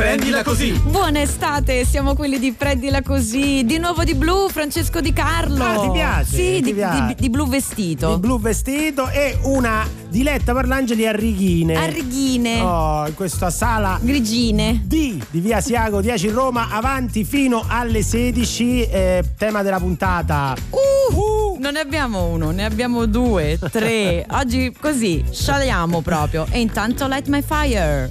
Prendila così. Buona estate, siamo quelli di Prendila così. Di nuovo di blu, Francesco Di Carlo. Ah, ti piace? Sì, Ti di, piace? di- di blu vestito. Il blu vestito e una diletta Parlangeli a righine. A righine. Oh, in questa sala Grigine. D di via Siago 10 Roma, avanti fino alle 16. eh, tema della puntata. Uh, Non ne abbiamo uno, ne abbiamo due, tre. Oggi così, scialiamo proprio. E intanto Light My Fire.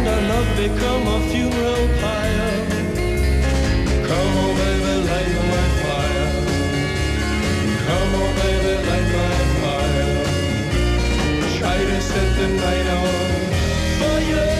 And our love become a funeral pyre. Come on, baby, light my fire. Come on, baby, light my fire. Try to set the night on fire.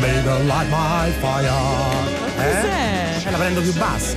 Baby, light my fire. Cos'è? Eh, la prendo più bassa.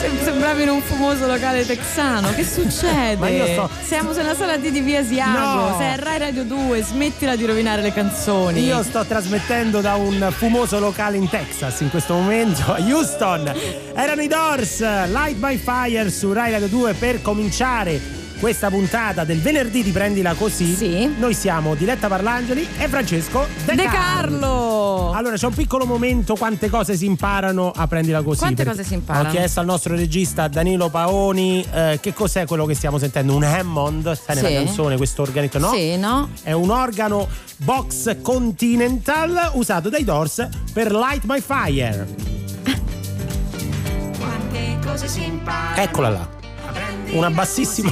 Sem- Sembravi in un fumoso locale texano. Che succede? Ma io sto- Siamo sulla sala di via Siago. No. Sei a Rai Radio 2, smettila di rovinare le canzoni. Io sto trasmettendo da un fumoso locale in Texas in questo momento, a Houston. Erano i Doors, Light by Fire su Rai Radio 2 per cominciare questa puntata del venerdì di Prendila Così. Sì. Noi siamo Diletta Parlangeli e Francesco De, De Carlo. Allora c'è un piccolo momento quante cose si imparano a Prendila Così. Quante cose si imparano? Ho chiesto al nostro regista Danilo Paoni eh, che cos'è quello che stiamo sentendo, un Hammond, sai nella Sì. canzone questo organetto, no? Sì, no? È un organo box continental usato dai Doors per Light My Fire. Eccola là. Una bassissima.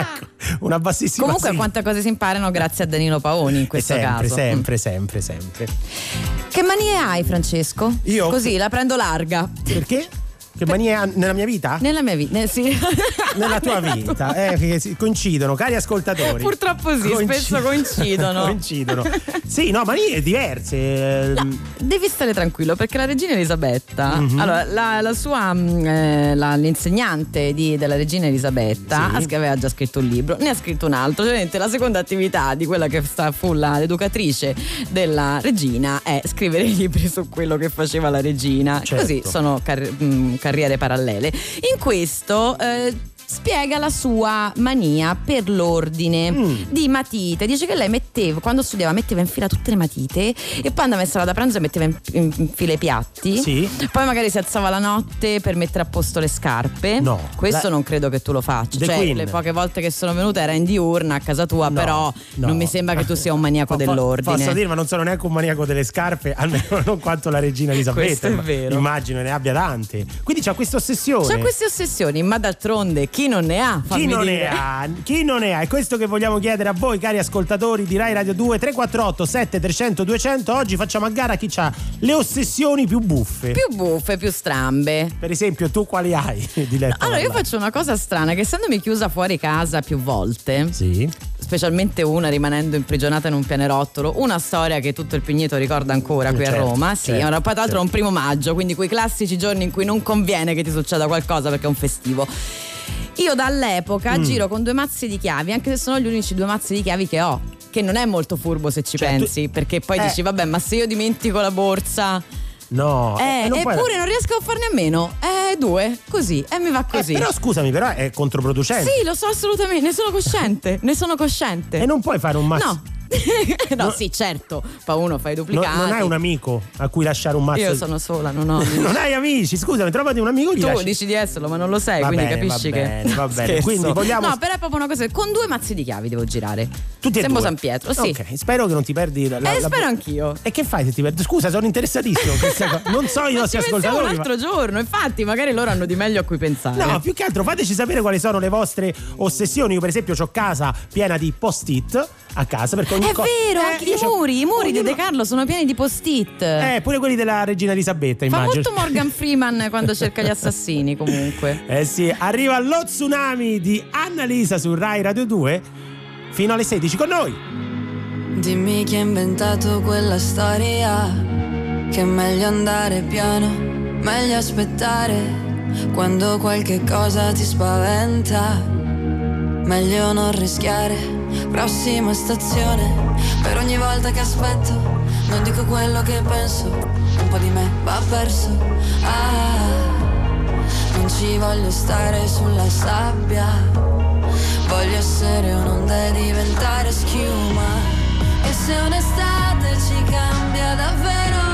Ecco, una bassissima. Comunque, sigla. quante cose si imparano grazie a Danilo Paoni in questo sempre, caso. sempre, sempre, sempre. Mm. Che manie hai, Francesco? Io? Così la prendo larga. Perché? Che manie ha nella mia vita? Nella mia vita, sì. Nella tua vita, eh, che si- coincidono, cari ascoltatori. Purtroppo sì, spesso coincidono. coincidono. Sì, no, manie diverse. ehm, Devi stare tranquillo perché la regina Elisabetta, Mhm. allora la, la sua mm, eh, la- l'insegnante di- della regina Elisabetta Sì. aveva già scritto un libro, ne ha scritto un altro, cioè la seconda attività di quella che sta, fu la- l'educatrice della regina è scrivere libri su quello che faceva la regina, Certo. così sono car- mm, carriere parallele. In questo eh, spiega la sua mania per l'ordine Mm. di matite. Dice che lei metteva, quando studiava, metteva in fila tutte le matite e poi andava in sala da pranzo e metteva in, in fila i piatti. Sì. Poi magari si alzava la notte per mettere a posto le scarpe. No. Questo La- non credo che tu lo faccia. The cioè, Queen. le poche volte che sono venuta era in diurna a casa tua, No, però no. non mi sembra che tu sia un maniaco dell'ordine. Posso dire, ma non sono neanche un maniaco delle scarpe, almeno non quanto la regina Elisabetta. Questo è vero. Immagino ne abbia tante. Quindi c'ha questa ossessione. C'ha queste ossessioni, ma d'altronde chi non ne ha? Chi non dire. ne ha? Chi non ne ha? È questo che vogliamo chiedere a voi, cari ascoltatori di Rai Radio 2 348 7300 200. Oggi facciamo a gara chi ha le ossessioni più buffe. Più buffe, più strambe. Per esempio, tu quali hai? Diletta allora, io faccio una cosa strana che essendomi chiusa fuori casa più volte. Sì specialmente una rimanendo imprigionata in un pianerottolo, una storia che tutto il Pigneto ricorda ancora qui certo, a Roma, sì, certo, poi tra l'altro certo. è un primo maggio, quindi quei classici giorni in cui non conviene che ti succeda qualcosa perché è un festivo. Io dall'epoca Mm. giro con due mazzi di chiavi, anche se sono gli unici due mazzi di chiavi che ho. Che non è molto furbo se ci Cioè, tu- pensi, perché poi Eh. dici, vabbè, ma se io dimentico la borsa, No, eh, e non puoi- eppure non riesco a farne a meno. Eh, due, così, e mi va Eh, così. però scusami, però è controproducente. sì, lo so assolutamente, ne sono cosciente, ne sono cosciente. E non puoi fare un mazzo. No. no, No. sì, certo. Poi uno fai No- duplicati. non hai un amico a cui lasciare un mazzo. Io sono sola, non ho. non hai amici, scusami, trovati un amico gli tu lasci- dici di esserlo, ma non lo sei, Va quindi bene, capisci va che. bene, va bene. Quindi vogliamo- No, però è proprio una cosa. Con due mazzi di chiavi devo girare. Tutti e Sembo due. San Pietro, sì. Ok, spero che non ti perdi la, la- Eh, la- spero anch'io. E che fai se ti perdi? Scusa, sono interessatissimo. Non so i Ma nostri pensiamo un ascoltatori. ma- altro giorno, infatti, magari loro hanno di meglio a cui pensare. No, più che altro fateci sapere quali sono le vostre ossessioni. Io, per esempio, ho casa piena di post-it a casa. Perché ogni È co- vero, Eh, anche i muri, i muri di ognuno- De Carlo sono pieni di post-it. Eh, pure quelli della regina Elisabetta, Fa immagino. molto Morgan Freeman quando cerca gli assassini, comunque. Eh sì, arriva lo tsunami di Annalisa su Rai Radio 2 fino alle 16 con noi. Dimmi chi ha inventato quella storia Che è meglio andare piano, meglio aspettare Quando qualche cosa ti spaventa Meglio non rischiare Prossima stazione. Per ogni volta che aspetto Non dico quello che penso. Un po' di me va perso. Ah, non ci voglio stare sulla sabbia. Voglio essere un'onda e diventare schiuma. E se un'estate ci cambia davvero,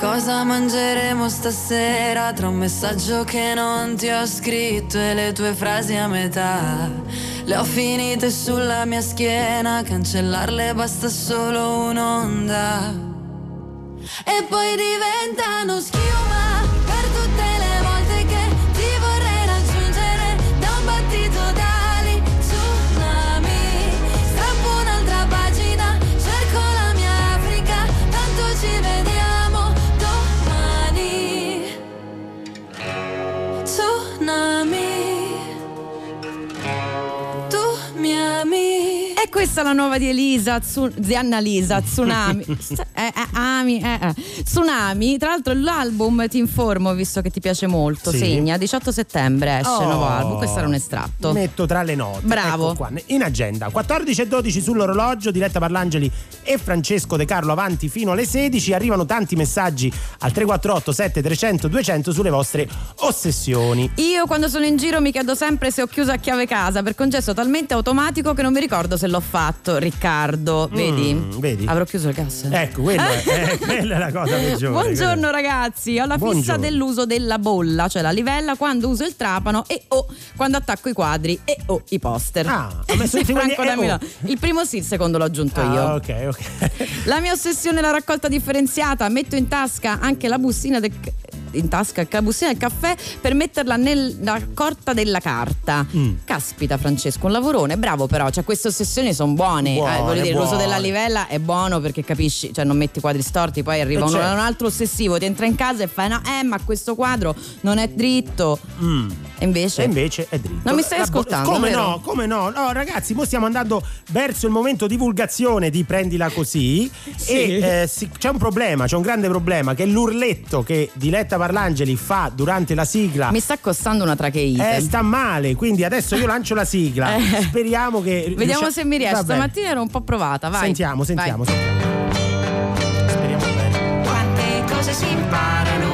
cosa mangeremo stasera tra un messaggio che non ti ho scritto e le tue frasi a metà? Le ho finite sulla mia schiena, cancellarle basta solo un'onda. E poi diventano schiuma Questa è la nuova di Elisa, Tsu- di Annalisa, Tsunami. Eh, eh, ami, eh, eh. Tsunami. Tra l'altro l'album, ti informo, visto che ti piace molto, Sì. segna 18 settembre esce il nuovo Oh. album. Questo era un estratto. Metto tra le note. Bravo. Ecco in agenda. 14 e 12 sull'orologio, Diletta Parlangeli e Francesco De Carlo avanti fino alle 16. Arrivano tanti messaggi al 348 7300 200 sulle vostre ossessioni. Io quando sono in giro mi chiedo sempre se ho chiuso a chiave casa perché è un gesto talmente automatico che non mi ricordo se l'ho fatto. Riccardo, vedi? Mm, vedi? Avrò chiuso il gas. Ecco, quello è, eh, quella è la cosa peggiore. Buongiorno ragazzi, ho la fissa Buongiorno. dell'uso della bolla, cioè la livella quando uso il trapano e o quando attacco i quadri e o i poster. Ah, ha messo Franco e da. Milano. Il primo sì, il secondo l'ho aggiunto Ah, io. ok, ok. La mia ossessione è la raccolta differenziata, metto in tasca anche la bustina del in tasca la bustina del caffè per metterla nella corta della carta. Mm. Caspita Francesco, un lavorone, bravo però, cioè queste ossessioni sono buone. Buone, Eh, voglio dire, l'uso buone. della livella è buono perché capisci, cioè non metti quadri storti, poi arriva Eh, un, certo. un altro ossessivo, ti entra in casa e fai no, eh, ma questo quadro non è dritto. Mm. E invece E invece è dritto. Non mi stai ascoltando, Come vero? no? Come no? No, ragazzi, mo stiamo andando verso il momento divulgazione di Prendila Così. Sì. E eh, si- c'è un problema, c'è un grande problema che è l'urletto che Diletta Parlangeli fa durante la sigla. mi sta costando una tracheite. Eh, sta male, quindi adesso io lancio la sigla. Eh. Speriamo che. Vediamo riuscia- se mi riesce. Stamattina ero un po' provata, vai. Sentiamo, sentiamo, Vai. sentiamo. Speriamo bene. Quante cose si imparano,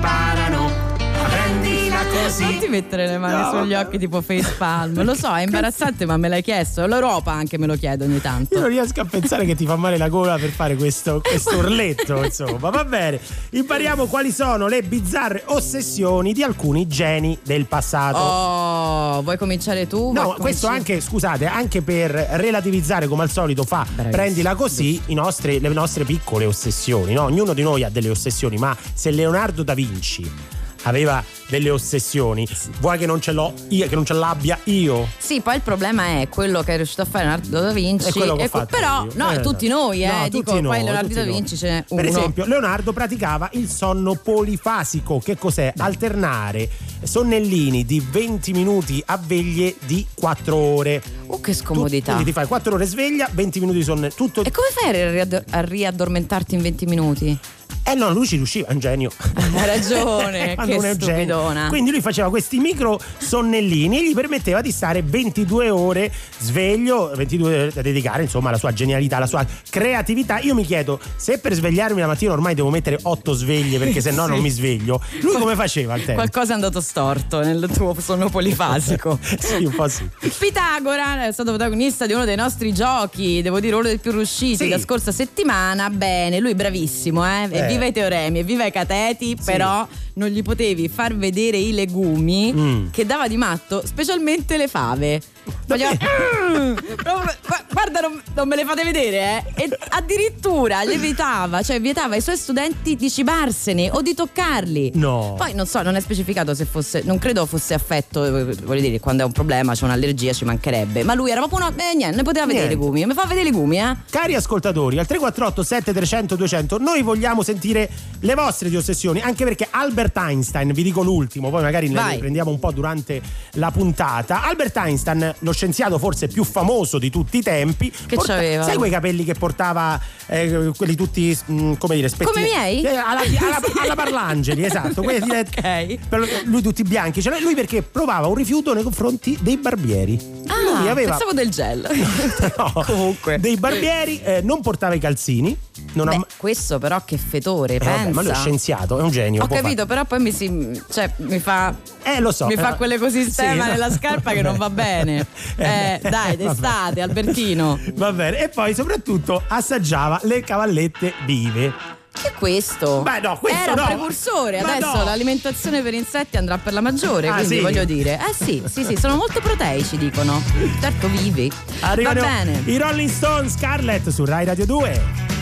cose si imparano, prendila così. Non ti mettere le mani No, sugli vabbè. occhi tipo face palm. Lo so, è imbarazzante, ma me l'hai chiesto. L'Europa anche me lo chiede ogni Io tanto. non riesco a pensare che ti fa male la gola per fare questo, questo urletto, insomma. Va bene. Impariamo quali sono le bizzarre ossessioni di alcuni geni del passato. Oh, vuoi cominciare tu? No, questo cominci- anche, scusate, anche per relativizzare come al solito fa, Bravissimo. prendila così, i nostri- le nostre piccole ossessioni, no? Ognuno di noi ha delle ossessioni, ma se Leonardo da Vinci aveva delle ossessioni, vuoi che non ce l'ho io, che non ce l'abbia io? Sì, poi il problema è quello che è riuscito a fare Leonardo da Vinci. È quello che ho fatto però, io. no, Eh, tutti noi, eh. no, Dico, tutti noi, poi Leonardo da. Vinci ce n'è uno. Per esempio, Leonardo praticava il sonno polifasico. Che cos'è? Alternare sonnellini di 20 minuti a veglie di 4 ore. Oh, che Tu- scomodità. quindi ti fai 4 ore sveglia, 20 minuti di sonno. Tutto. E come fai a riaddormentarti in 20 minuti? Eh no, lui ci riusciva, è un genio. Hai ragione, Quando che è un genio. Quindi lui faceva questi micro sonnellini e gli permetteva di stare 22 ore sveglio, 22 ore da dedicare insomma alla sua genialità, alla sua creatività. Io mi chiedo, se per svegliarmi la mattina ormai devo mettere 8 sveglie perché se no Sì. non mi sveglio, lui come faceva al tempo? Qualcosa è andato storto nel tuo sonno polifasico. sì, un po' sì. Pitagora è stato protagonista di uno dei nostri giochi, devo dire uno dei più riusciti Sì. la scorsa settimana. Bene, lui bravissimo, eh? Eh. Evviva i teoremi, evviva i cateti, però non gli potevi far vedere i legumi Mm. che dava di matto, specialmente le fave. Faceva, "Mm", guarda, non, non me le fate vedere, eh? E addirittura le vietava, cioè vietava ai suoi studenti di cibarsene o di toccarli. No. Poi non so, non è specificato se fosse, non credo fosse affetto, eh, voglio dire, quando è un problema, c'è un'allergia, ci mancherebbe. Ma lui era proprio uno, eh, niente, ne poteva vedere Niente. i legumi. Mi fa vedere i legumi, eh? Cari ascoltatori, al 348 7300 200 noi vogliamo sentire le vostre di ossessioni, anche perché Albert Einstein, vi dico l'ultimo, poi magari ne Vai. riprendiamo un po' durante la puntata. Albert Einstein, lo scienziato forse più famoso di tutti i tempi, Che c'aveva? sai quei capelli che portava eh, quelli tutti mm, come dire, spetti- Come miei? Eh, alla, alla, alla Parlangeli, esatto, quelli di- Ok. per lui tutti bianchi, cioè lui perché provava un rifiuto nei confronti dei barbieri. Ah, lui aveva pensavo del gel. No, Comunque. dei barbieri, eh, non portava i calzini. Non ha Beh, ma- questo però che fetore, Eh, vabbè, ma lui è scienziato, è un genio. Ho capito, però poi mi si. cioè, mi fa. fare- Eh, lo so. Mi fa eh, quell'ecosistema sì, nella no. scarpa che non va bene. Eh, beh, dai, d'estate, Albertino. Va bene, e poi soprattutto assaggiava le cavallette vive. Che è questo? Beh, no, questo Era no. un precursore, adesso no. l'alimentazione per insetti andrà per la maggiore, Ah, quindi sì? voglio dire. Eh sì, sì, sì, sono molto proteici, dicono. Certo vivi. Arrivano Va bene. i Rolling Stone Scarlett su Rai Radio 2.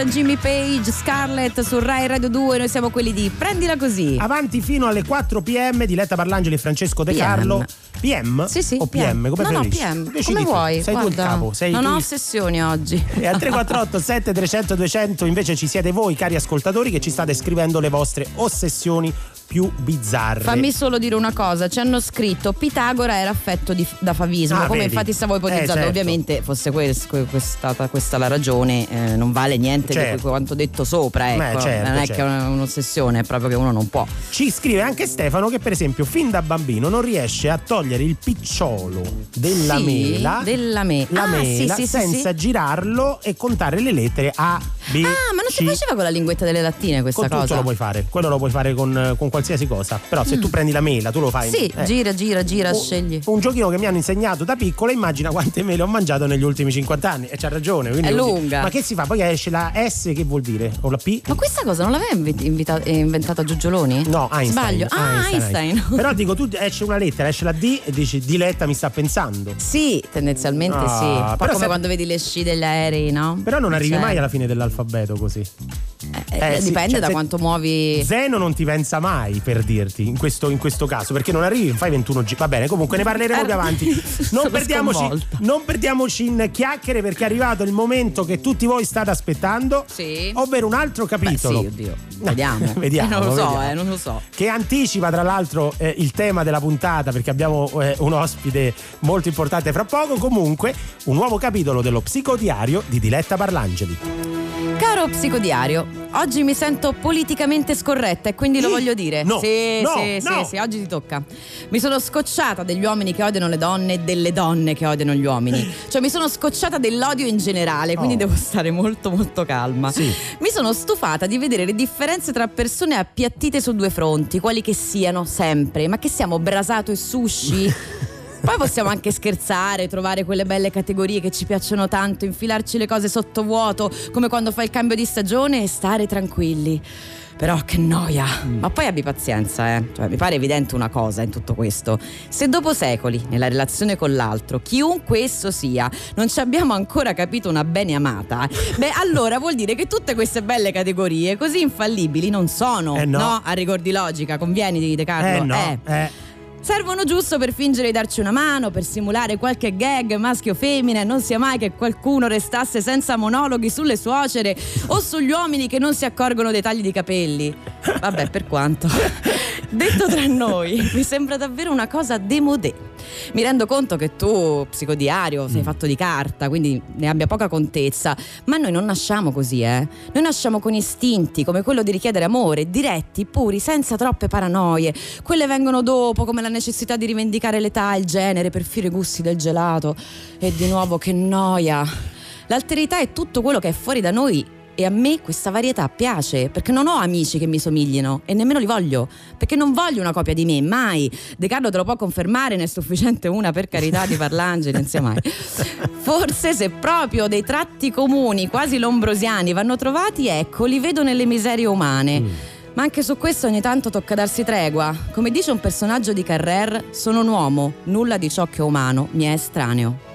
E Jimmy Page, Scarlett su Rai Radio 2. Noi siamo quelli di Prendila così. Avanti fino alle 4 pm, Diletta Parlangeli e Francesco De PM. Carlo. PM? Sì, sì. O PM? Come no, no, preferisci? PM. Decidi Come vuoi? Sei tu il Guarda, capo. Sei non tu ho ossessioni oggi. E al 348 7300 200 invece ci siete voi, cari ascoltatori, che ci state scrivendo le vostre ossessioni più bizzarre. Fammi solo dire una cosa, ci hanno scritto Pitagora era affetto di- da favismo, Ah, come vedi. infatti stavo ipotizzando, Eh, certo. ovviamente fosse quest- que- questa, questa la ragione, eh, non vale niente Certo. di quanto detto sopra, ecco. Beh, certo, non è certo. che è una- un'ossessione, è proprio che uno non può. Ci scrive anche Stefano che per esempio fin da bambino non riesce a togliere il picciolo della Sì, mela, della me- la Ah, mela sì, sì, senza girarlo e contare le lettere A, B, Ah, ma non si faceva con la linguetta delle lattine questa con cosa? lo puoi fare, quello lo puoi fare con, con qualsiasi cosa. Però se tu prendi la mela, tu lo fai. Mm. Sì, eh. gira, gira, gira, Un- scegli. Un giochino che mi hanno insegnato da piccolo, immagina quante mele ho mangiato negli ultimi 50 anni. E c'ha ragione. È lunga. Ma che si fa? Poi esce la S che vuol dire? O la P? Ma questa cosa non l'aveva invi- invita- inventata Giugioloni? No, Einstein. Sbaglio. Ah, Einstein. Però dico, tu esce una lettera, esce la D e dici Diletta mi sta pensando. Sì, tendenzialmente Ah, sì. Un po' però come se- quando vedi le sci degli aerei, no? Però non arrivi Cioè, mai alla fine dell'alfabeto così. Eh, Eh, dipende cioè, da quanto muovi. Zeno non ti pensa mai per dirti in questo, in questo caso perché non arrivi, fai 21 G. Va bene, comunque ne parleremo Eh, più avanti. sono Non perdiamoci, non perdiamoci in chiacchiere perché è arrivato il momento che tutti voi state aspettando, Sì. ovvero un altro Beh, sì, capitolo. oddio. Vediamo. Vediamo, Eh, non lo so, vediamo. eh, non lo so. Che anticipa tra l'altro eh, il tema della puntata perché abbiamo eh, un ospite molto importante fra poco. Comunque, un nuovo capitolo dello psicodiario di Diletta Parlangeli. Caro psicodiario, oggi mi sento politicamente scorretta e quindi lo voglio dire. no, sì, no, sì, no. sì, sì, oggi ti tocca. Mi sono scocciata degli uomini che odiano le donne e delle donne che odiano gli uomini. Cioè mi sono scocciata dell'odio in generale, quindi Oh. devo stare molto molto calma. Sì. Mi sono stufata di vedere le differenze tra persone appiattite su due fronti, quali che siano sempre, ma che siamo brasato e sushi? Poi possiamo anche scherzare, trovare quelle belle categorie che ci piacciono tanto, infilarci le cose sottovuoto, come quando fai il cambio di stagione e stare tranquilli. Però che noia! Ma poi abbi pazienza, eh. Cioè, mi pare evidente una cosa in tutto questo. Se dopo secoli, nella relazione con l'altro, chiunque esso sia, non ci abbiamo ancora capito una bene amata, beh, allora vuol dire che tutte queste belle categorie così infallibili non sono. Eh no. A rigor di logica, convieni, De Carlo? Eh no, Eh. eh. Servono giusto per fingere di darci una mano, per simulare qualche gag maschio o femmina e non sia mai che qualcuno restasse senza monologhi sulle suocere o sugli uomini che non si accorgono dei tagli di capelli. Vabbè, per quanto. Detto tra noi, mi sembra davvero una cosa demodé. Mi rendo conto che tu, psicodiario, sei fatto di carta, quindi ne abbia poca contezza, ma noi non nasciamo così, eh. Noi nasciamo con istinti, come quello di richiedere amore, diretti, puri, senza troppe paranoie. Quelle vengono dopo, come la necessità di rivendicare l'età, il genere, perfino i gusti del gelato. E di nuovo che noia. L'alterità è tutto quello che è fuori da noi e a me questa varietà piace perché non ho amici che mi somiglino e nemmeno li voglio perché non voglio una copia di me, mai. De Carlo te lo può confermare, ne è sufficiente una per carità di Parlangeli, non sia mai. Forse se proprio dei tratti comuni, quasi lombrosiani, vanno trovati, ecco, li vedo nelle miserie umane. Ma anche su questo ogni tanto tocca darsi tregua. Come dice un personaggio di Carrer, sono un uomo, nulla di ciò che è umano mi è estraneo.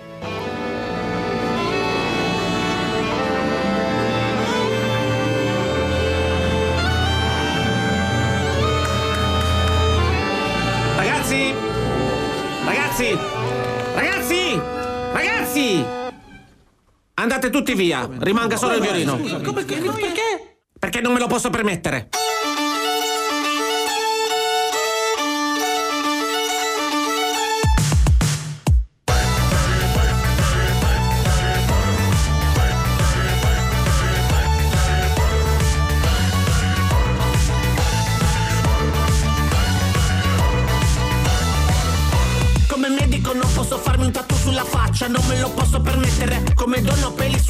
Andate tutti via, rimanga solo il violino. Perché? Perché non me lo posso permettere.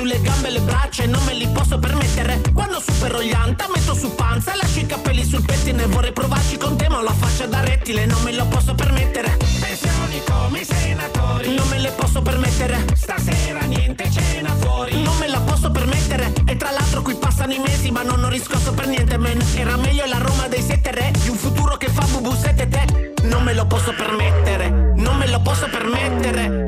Sulle gambe e le braccia e non me li posso permettere. Quando supero gli anta metto su panza, lascio i capelli sul pettine. Vorrei provarci con te, ma ho la faccia da rettile, non me lo posso permettere. Pensioni come i senatori, non me le posso permettere. Stasera niente cena fuori, non me la posso permettere. E tra l'altro qui passano i mesi, ma non ho riscosso per niente, man. Era meglio la Roma dei sette re, di un futuro che fa bubu sette te. Non me lo posso permettere, non me lo posso permettere.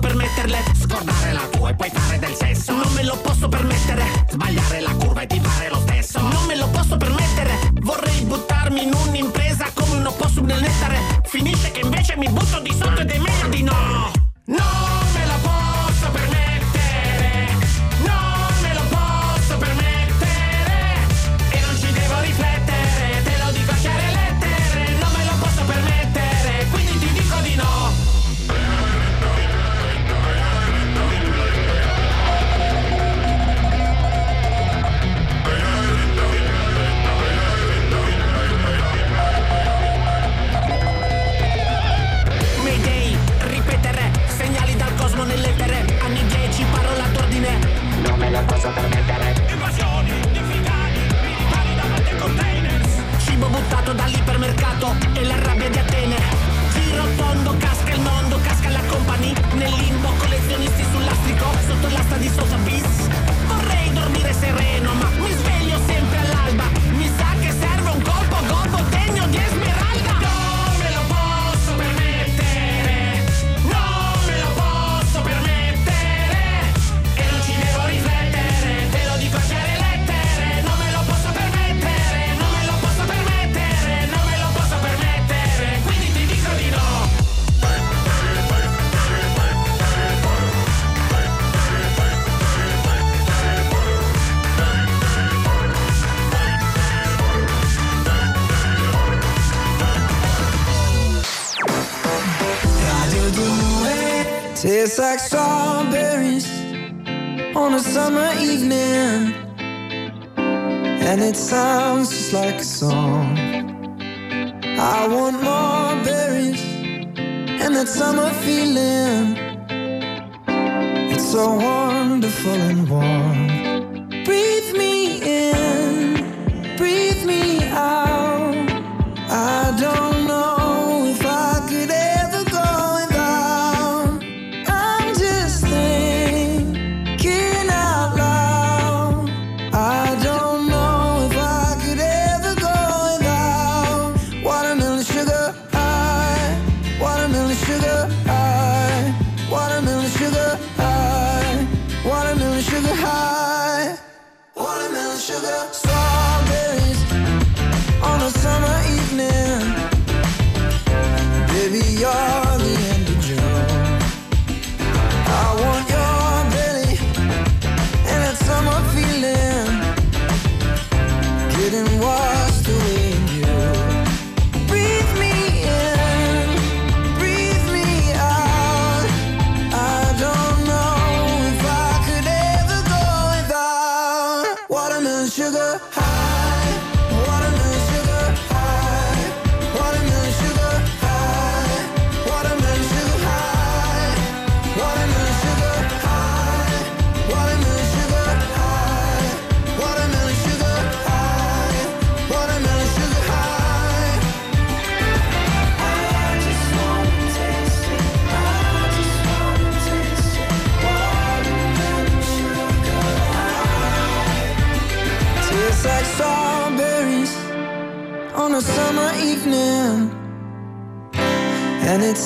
permetterle. Scordare la tua e puoi fare del sesso. Non me lo posso permettere. Sbagliare la curva e ti fare lo stesso. Non me lo posso permettere. Vorrei buttarmi in un'impresa come un opossum nel nettare. Finisce che invece mi butto di sotto ed è meglio so wonderful and warm. Breathe me in.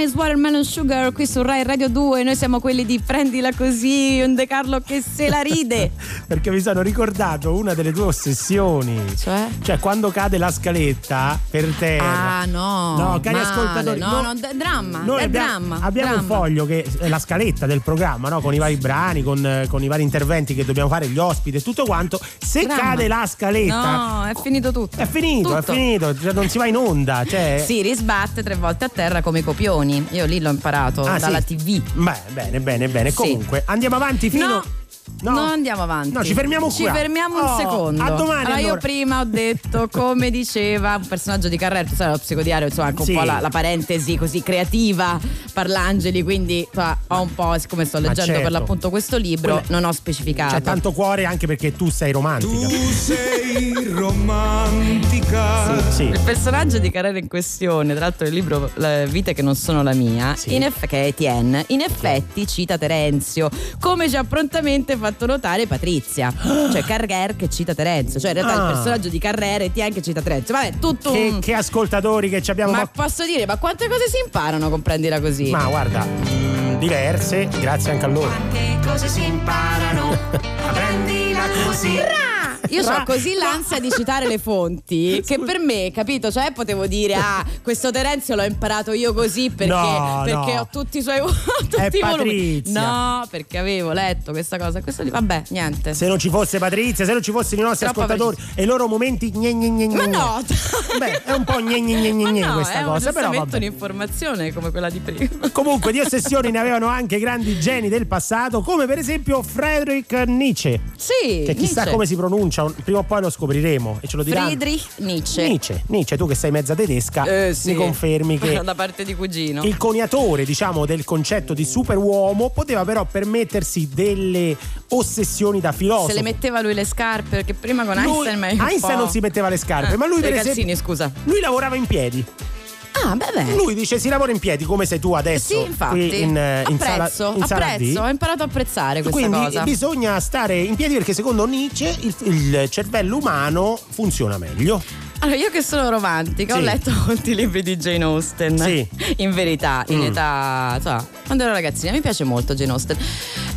Ice Watermelon Sugar qui su Rai Radio 2. Noi siamo quelli di Prendila così, un De Carlo che se la ride. Perché mi sono ricordato una delle tue ossessioni. Cioè? Cioè, quando cade la scaletta per terra. Ah, no. No, cari male, ascoltatori, No, no- no, d- dramma. Noi è abbiamo, dramma. abbiamo un dramma. foglio che è la scaletta del programma, no? con i vari brani, con, con i vari interventi che dobbiamo fare, gli ospiti e tutto quanto. Se Dramma. cade la scaletta, No, è finito tutto. è finito, è Tutto. finito, cioè, non si va in onda. Cioè... Si risbatte tre volte a terra come i copioni. Io lì l'ho imparato Ah, dalla sì. TV. Beh, bene, bene, bene. Sì. Comunque, andiamo avanti fino. No. Non andiamo avanti. No, ci fermiamo Ci qua. fermiamo un Oh, secondo. a domani, allora, io allora. prima ho detto, come diceva un personaggio di Carrera, tu sai, lo psicodiario, insomma, anche un Sì. po' la, la parentesi così creativa, Parlangeli, quindi insomma, ho un po', siccome sto leggendo certo. per l'appunto questo libro, Quella- non ho specificato. C'è tanto cuore anche perché tu sei romantica. sei romantica. Sì. Il personaggio di Carrera in questione, tra l'altro il libro Vite che non sono la mia, Sì. in eff- che è Etienne, in effetti cita Terenzio, come ci ha prontamente fatto notare Patrizia. cioè Carrer che cita Terenzio, cioè in realtà Ah. il personaggio di Carrera è Etienne che cita Terenzio. Vabbè, tutto Che, un... che ascoltatori che ci abbiamo. Ma Ma, posso dire, ma quante cose si imparano con prendila così? ma guarda, mm, diverse, grazie anche a loro. Quante cose si imparano, prendila così. Io ho Ra- così l'ansia di citare le fonti che per me, capito? Cioè potevo dire, ah, questo Terenzio l'ho imparato io così perché, No, perché no. ho tutti i suoi tutti È i volumi. Patrizia. No, perché avevo letto questa cosa. Questo lì, vabbè, niente. Se non ci fosse Patrizia, se non ci fossero i nostri Troppo ascoltatori e i loro momenti gne gne gne gne Ma no, Beh, è un po' gne gne gne gne no, questa è cosa, però vabbè. un'informazione come quella di prima. Comunque di ossessioni ne avevano anche grandi geni del passato, come per esempio Friedrich Nietzsche, Sì, che chissà Nietzsche. come si pronuncia, un- prima o poi lo scopriremo e ce lo diranno. Friedrich Nietzsche. Nietzsche, Nietzsche, tu che sei mezza tedesca, Eh, sì. mi confermi che da parte di cugino. il coniatore, diciamo, del concetto di superuomo poteva però permettersi delle ossessioni da filosofo. Se le metteva lui le scarpe, perché prima con Lui- Einstein Einstein po'- non si metteva le scarpe, ma lui per calzini, esempio scusa. lui lavorava in piedi. Ah, beh, beh. Lui dice si lavora in piedi come sei tu adesso Sì, infatti. qui in, eh, in sala, apprezzo, in sala apprezzo, ho imparato a apprezzare questa Quindi cosa. bisogna stare in piedi perché secondo Nietzsche il, il cervello umano funziona meglio. Allora, io che sono romantica, ho Sì. letto molti libri di Jane Austen. Sì. In verità, in Mm. età, insomma, quando ero ragazzina, mi piace molto Jane Austen.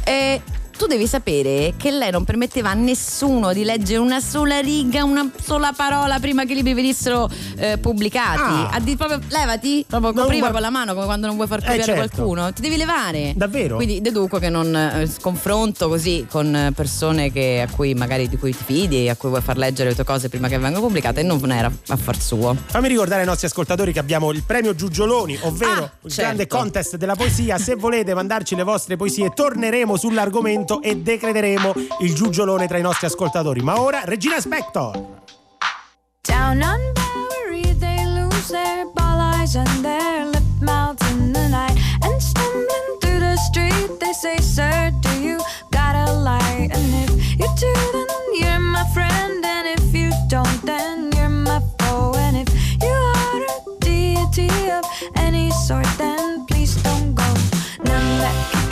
E tu devi sapere che lei non permetteva a nessuno di leggere una sola riga, una sola parola prima che i libri venissero eh, pubblicati. Ah. Ha detto proprio levati, proprio Non copriva guard- con la mano come quando non vuoi far Eh, copiare certo. qualcuno. Ti devi levare. Davvero? Quindi deduco che non eh, confronto così con eh, persone che- a cui magari di cui ti fidi, a cui vuoi far leggere le tue cose prima che vengano pubblicate, non era a far suo. Fammi ricordare ai nostri ascoltatori che abbiamo il premio Giugioloni, ovvero Ah, il certo. grande contest della poesia. Se volete mandarci le vostre poesie, torneremo sull'argomento e decreteremo il Giugiolone tra i nostri ascoltatori. Ma ora, Regina Spector. Down on Bowery, they lose their ball eyes and their lip mouths in the night. And stumbling through the street, they say, Sir, do you got a light? And if you do, then you're my friend. And if you don't, then you're my foe. And if you are a deity of any sort, then please don't go. Ne me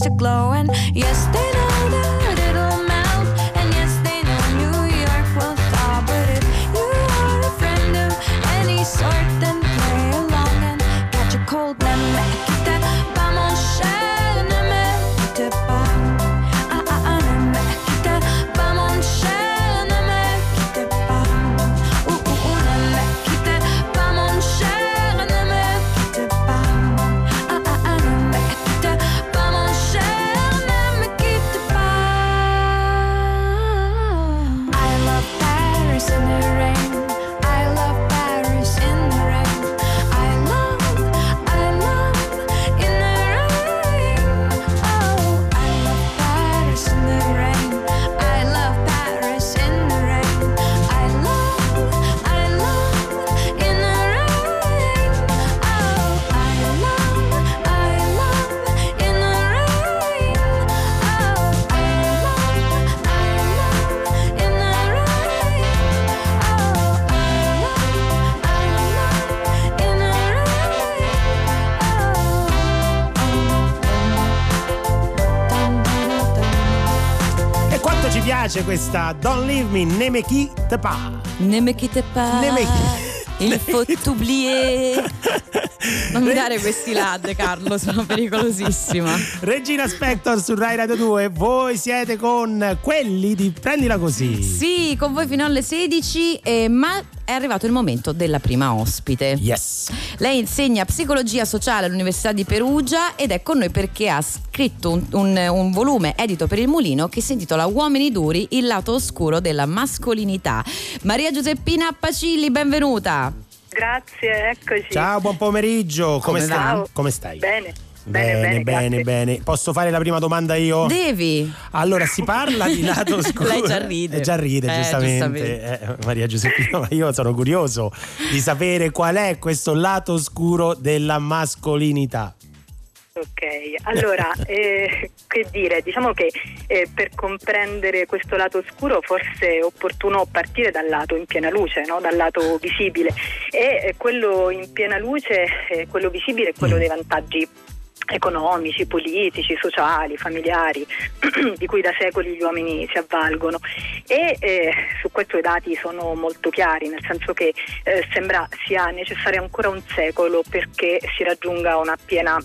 to glow, me quitte pas. Ne me quitte- Il faut oublier. Non mi dare questi lad, Carlo, sono pericolosissima. Regina Spector su Rai Radio 2, voi siete con quelli di Prendila Così. Sì, con voi fino alle 16, eh, ma è arrivato il momento della prima ospite. Yes. Lei insegna psicologia sociale all'Università di Perugia ed è con noi perché ha scritto un, un- un volume edito per il mulino che si intitola Uomini duri, il lato oscuro della mascolinità. Maria Giuseppina Pacilli, benvenuta. Grazie, eccoci. Ciao, buon pomeriggio. Come, Come stai? Come stai? Bene. Bene, Bene, bene, bene, bene, Posso fare la prima domanda io? Devi. Allora, si parla di lato oscuro. Lei già ride. Eh, già ride, Eh, giustamente. Eh, Maria Giuseppina, ma io sono curioso di sapere qual è questo lato oscuro della mascolinità. Ok, allora, eh, che dire, diciamo che eh, per comprendere questo lato oscuro forse è opportuno partire dal lato in piena luce, no? dal lato visibile e eh, quello in piena luce, eh, quello visibile è quello dei vantaggi economici, politici, sociali, familiari, di cui da secoli gli uomini si avvalgono. E eh, su questo i dati sono molto chiari, nel senso che eh, sembra sia necessario ancora un secolo perché si raggiunga una piena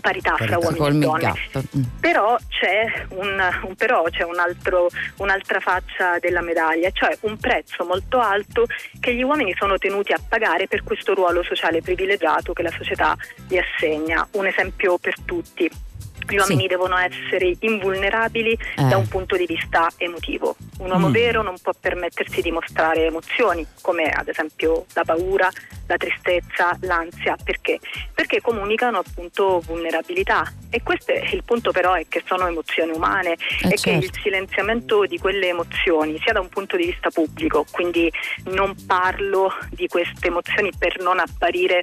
parità fra uomini e donne. Mm. Però c'è, un, un però c'è un altro- un'altra faccia della medaglia, cioè un prezzo molto alto che gli uomini sono tenuti a pagare per questo ruolo sociale privilegiato che la società gli assegna. Un esempio per tutti. Gli uomini Sì. devono essere invulnerabili Eh. da un punto di vista emotivo. Un uomo Mm. vero non può permettersi di mostrare emozioni, come ad esempio la paura, la tristezza, l'ansia. Perché? Perché comunicano appunto vulnerabilità. E questo è il punto però è che sono emozioni umane Eh, e che certo. il silenziamento di quelle emozioni, sia da un punto di vista pubblico, quindi non parlo di queste emozioni per non apparire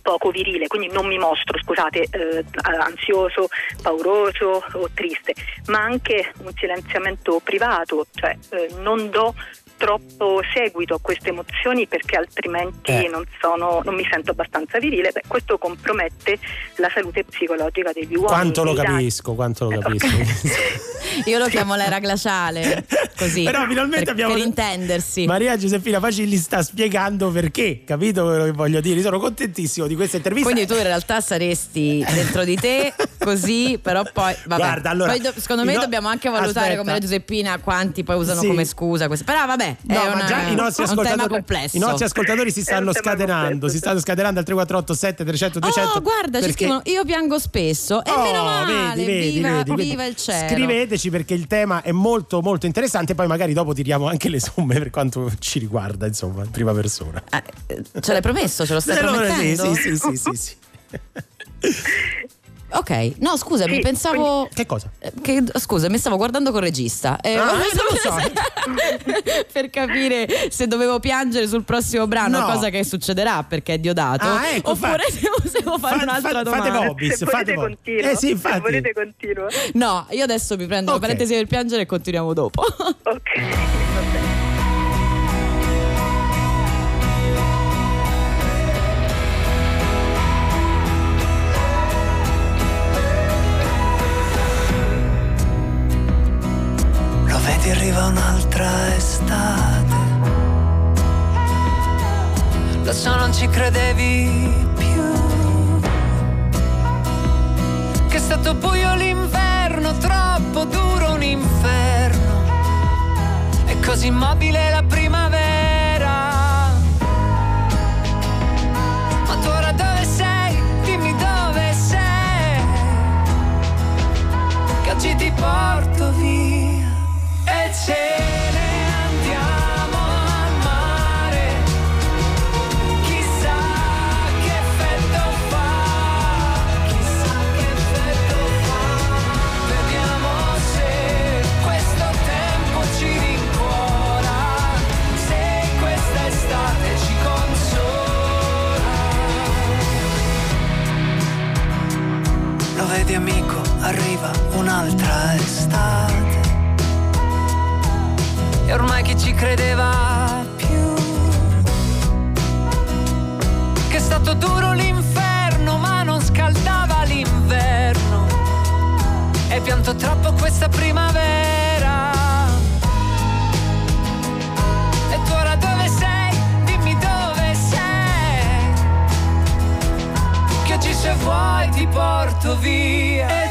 poco virile, quindi non mi mostro, scusate, eh, ansioso, pauroso o triste, ma anche un silenziamento privato, cioè eh, non do troppo seguito a queste emozioni perché altrimenti Eh. non, sono, non mi sento abbastanza virile, Beh, questo compromette la salute psicologica degli uomini. Quanto lo capisco, quanto lo capisco. Io lo chiamo l'era glaciale, così. Però finalmente per, abbiamo per intendersi. Maria Giuseppina Facilli sta spiegando perché, capito quello che voglio dire? Sono contentissimo di questa intervista. Quindi tu in realtà saresti dentro di te così, però poi vabbè. Guarda, allora, Poi do- secondo me no- dobbiamo anche valutare Aspetta. come la Giuseppina quanti poi usano Sì. come scusa questo. Però vabbè, No, è, ma una- già i nostri, è un tema ascoltatori, complesso. i nostri ascoltatori si stanno scatenando, complesso, si stanno scatenando al 3487 300 200. Oh, guarda, ci perché- scrivono io piango spesso. E Oh, meno male, vedi, vedi, viva, vedi, vedi. viva il cielo. Scriveteci perché il tema è molto molto interessante, poi magari dopo tiriamo anche le somme per quanto ci riguarda, insomma, in prima persona. Eh, eh, ce l'hai promesso, ce lo stai promettendo? sì, sì, sì, sì, sì. Ok, no, scusami, Sì, pensavo. Che cosa? eh, Che, scusa, mi stavo guardando col regista. Eh, Ah, eh, non lo so. per capire se dovevo piangere sul prossimo brano, No. cosa che succederà perché è diodato. Ah, ecco, oppure fa- se possiamo fare fa- un'altra fa- domanda. fate Bobby. Se Fate continuo. Eh sì, infatti. Se volete continuo. No, io adesso mi prendo Ok. la parentesi per piangere e continuiamo dopo. Ok, va bene. arriva un'altra estate. Lo so, non ci credevi più. Che è stato buio l'inverno, troppo duro un inferno. E così immobile la prima un'altra estate. E ormai chi ci credeva più? Che è stato duro l'inferno, ma non scaldava l'inverno. E pianto troppo questa primavera. E tu ora dove sei? Dimmi dove sei. Che oggi se vuoi ti porto via.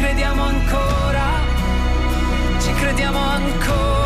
Crediamo ancora ci crediamo ancora.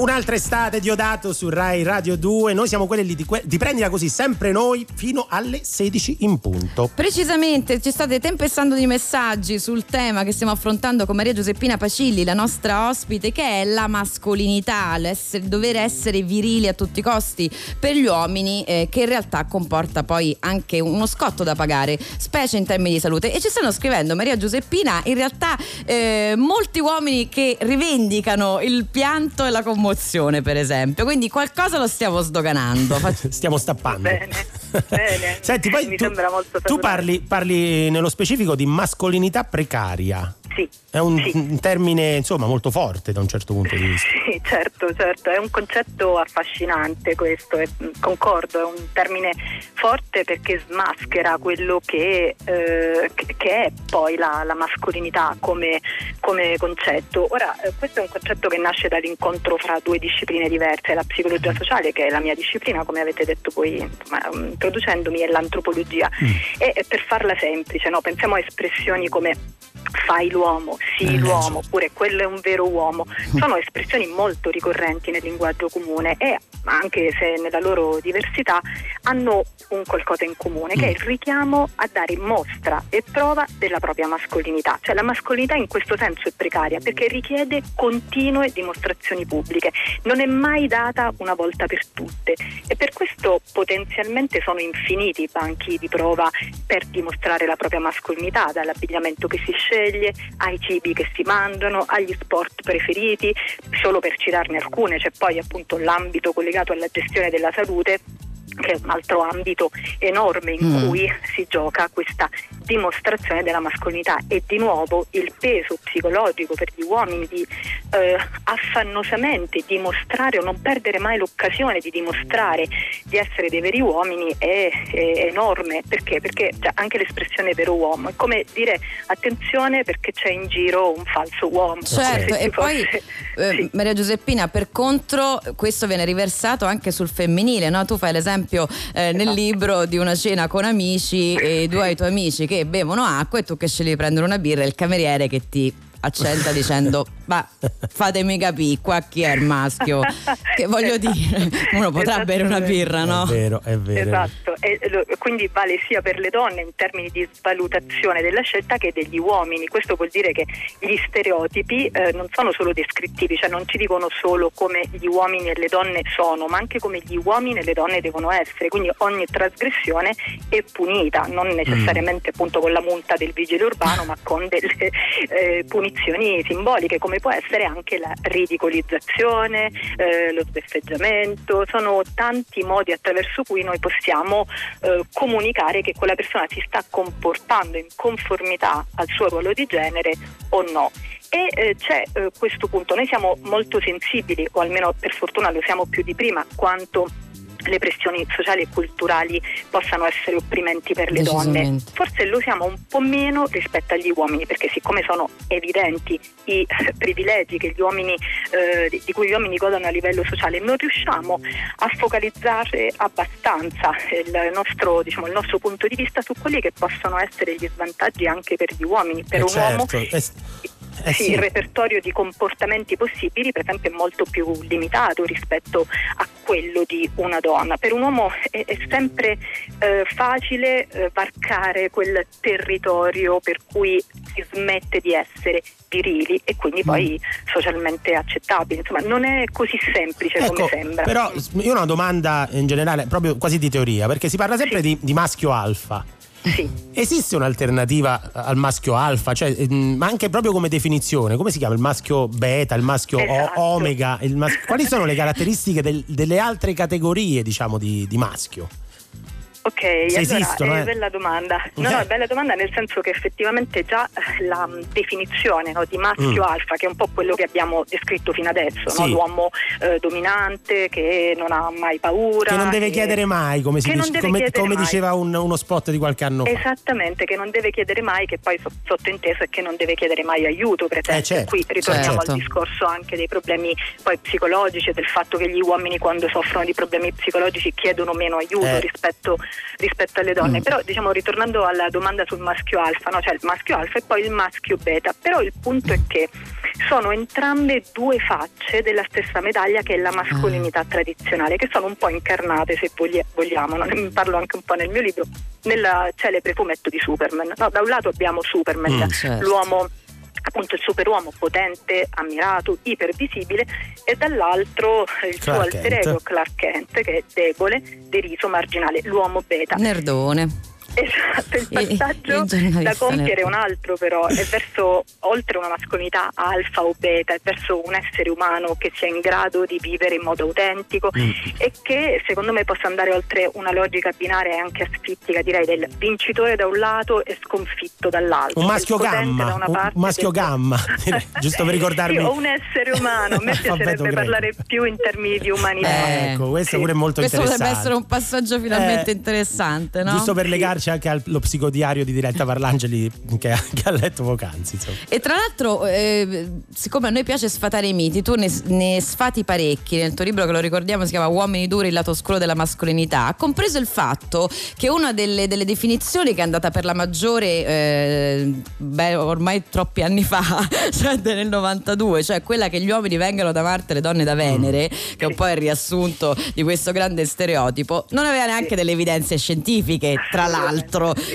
Un'altra estate Diodato su Rai Radio 2. Noi siamo quelli di, que- di prendila così, sempre noi, fino alle 16 in punto. Precisamente ci state tempestando di messaggi sul tema che stiamo affrontando con Maria Giuseppina Pacilli, la nostra ospite, che è la mascolinità, l'essere- dover essere virili a tutti i costi per gli uomini, eh, che in realtà comporta poi anche uno scotto da pagare, specie in termini di salute. E ci stanno scrivendo Maria Giuseppina, in realtà eh, molti uomini che rivendicano il pianto e la commozione, per esempio. Quindi qualcosa lo stiamo sdoganando. Stiamo stappando. Bene, bene. Senti, poi Mi tu, sembra molto tu parli, parli nello specifico di mascolinità precaria. Sì. È un, Sì. un termine, insomma, molto forte da un certo punto di vista. Certo, certo, è un concetto affascinante questo, e, mh, concordo, è un termine forte perché smaschera quello che, eh, che- è poi la, la mascolinità come, come concetto. Ora, eh, questo è un concetto che nasce dall'incontro fra due discipline diverse, la psicologia sociale, che è la mia disciplina, come avete detto voi insomma, mh, introducendomi, e l'antropologia. E, e per farla semplice, no, pensiamo a espressioni come fai l'uomo, sì Eh, l'uomo, oppure quello è un vero uomo, sono espressioni molto ricorrenti nel linguaggio comune e anche se nella loro diversità hanno un qualcosa in comune che è il richiamo a dare mostra e prova della propria mascolinità, cioè la mascolinità in questo senso è precaria perché richiede continue dimostrazioni pubbliche, non è mai data una volta per tutte. E per questo potenzialmente sono infiniti i banchi di prova per dimostrare la propria mascolinità, dall'abbigliamento che si sceglie, ai cibi che si mangiano, agli sport preferiti, solo per citarne alcune, c'è poi appunto l'ambito collegato alla gestione della salute che è un altro ambito enorme in Mm. cui si gioca questa dimostrazione della mascolinità e di nuovo il peso psicologico per gli uomini di eh, affannosamente dimostrare o non perdere mai l'occasione di dimostrare di essere dei veri uomini è, è enorme perché? Perché cioè, anche l'espressione vero uomo è come dire attenzione perché c'è in giro un falso uomo Certo, e poi fosse- eh, sì. Maria Giuseppina, per contro, questo viene riversato anche sul femminile, no? Tu fai l'esempio esempio eh, nel libro di una cena con amici e due tuoi amici che bevono acqua e tu che scegli di prendere una birra e il cameriere che ti accenta dicendo ma fatemi capire qua chi è il maschio che voglio dire uno potrà bere una birra no? È vero, è vero. Esatto, e quindi vale sia per le donne in termini di svalutazione della scelta che degli uomini. Questo vuol dire che gli stereotipi eh, non sono solo descrittivi, cioè non ci dicono solo come gli uomini e le donne sono, ma anche come gli uomini e le donne devono essere. Quindi ogni trasgressione è punita, non necessariamente appunto con la multa del vigile urbano, ma con delle eh, punizioni simboliche, come può essere anche la ridicolizzazione, eh, lo sbeffeggiamento. Sono tanti modi attraverso cui noi possiamo eh, comunicare che quella persona si sta comportando in conformità al suo ruolo di genere o no. E eh, c'è eh, questo punto, noi siamo molto sensibili, o almeno per fortuna lo siamo più di prima, quanto le pressioni sociali e culturali possano essere opprimenti per le donne. Forse lo siamo un po' meno rispetto agli uomini, perché siccome sono evidenti i eh, privilegi che gli uomini, eh, di cui gli uomini godono a livello sociale, non riusciamo a focalizzare abbastanza il nostro, diciamo, il nostro punto di vista su quelli che possono essere gli svantaggi anche per gli uomini. Per Eh, un uomo certo, eh, s- eh sì, sì. il repertorio di comportamenti possibili, per esempio, è molto più limitato rispetto a quello di una donna. Per un uomo è, è sempre eh, facile eh, varcare quel territorio per cui si smette di essere virili e quindi poi socialmente accettabili. Insomma, non è così semplice come Ecco, sembra. però io ho una domanda in generale, proprio quasi di teoria, perché si parla sempre di, di maschio alfa. Sì. Esiste un'alternativa al maschio alfa, cioè, ehm, ma anche proprio come definizione, come si chiama il maschio beta, il maschio o- Esatto. omega? il mas- quali sono le caratteristiche del- delle altre categorie, diciamo, di, di maschio? Ok, allora esistono, è eh. bella domanda. No, no, Eh. è bella domanda nel senso che effettivamente già eh, la mh, definizione no, di maschio Mm. alfa, che è un po' quello che abbiamo descritto fino adesso, no? Sì. l'uomo eh, dominante che non ha mai paura. Che non deve che- chiedere mai, come, si dice- come- come diceva un- uno spot di qualche anno fa. Esattamente, che non deve chiedere mai, che poi so- sottointeso è che non deve chiedere mai aiuto, per esempio. Eh, certo, Qui ritorniamo certo. al discorso anche dei problemi poi psicologici e del fatto che gli uomini quando soffrono di problemi psicologici chiedono meno aiuto Eh. rispetto, rispetto alle donne. Però diciamo ritornando alla domanda sul maschio alfa, no? cioè il maschio alfa e poi il maschio beta, però il punto è che sono entrambe due facce della stessa medaglia che è la mascolinità tradizionale, che sono un po' incarnate se voglia- vogliamo, no? ne parlo anche un po' nel mio libro, nel celebre fumetto di Superman. No, da un lato abbiamo Superman, Mm, certo. l'uomo appunto il superuomo potente, ammirato, ipervisibile e dall'altro il suo Clark alter Kent. ego Clark Kent che è debole, deriso, marginale, l'uomo beta. Nerdone. Esatto, il passaggio giornalista da compiere è un altro però, è verso oltre una mascolinità alfa o beta, è verso un essere umano che sia in grado di vivere in modo autentico Mm. e che secondo me possa andare oltre una logica binaria e anche asfittica, direi del vincitore da un lato e sconfitto dall'altro. Un maschio gamma, da una un parte maschio e del- gamma, giusto per ricordarmi. Sì, o un essere umano, a me piacerebbe parlare più in termini di umanità. Ecco, questo Sì. pure è molto Questo interessante. potrebbe essere un passaggio finalmente Eh, interessante, no? Giusto per legarci anche allo psicodiario di Diletta Parlangeli che, ha- che ha letto poc'anzi. Insomma. E tra l'altro, eh, siccome a noi piace sfatare i miti, tu ne, ne sfati parecchi nel tuo libro che lo ricordiamo si chiama Uomini duri, il lato oscuro della mascolinità, compreso il fatto che una delle, delle definizioni che è andata per la maggiore eh, beh, ormai troppi anni fa, cioè nel 92, cioè quella che gli uomini vengano da Marte e le donne da Venere, che è un po' il riassunto di questo grande stereotipo, non aveva neanche delle evidenze scientifiche, tra l'altro,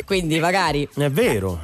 quindi magari È vero,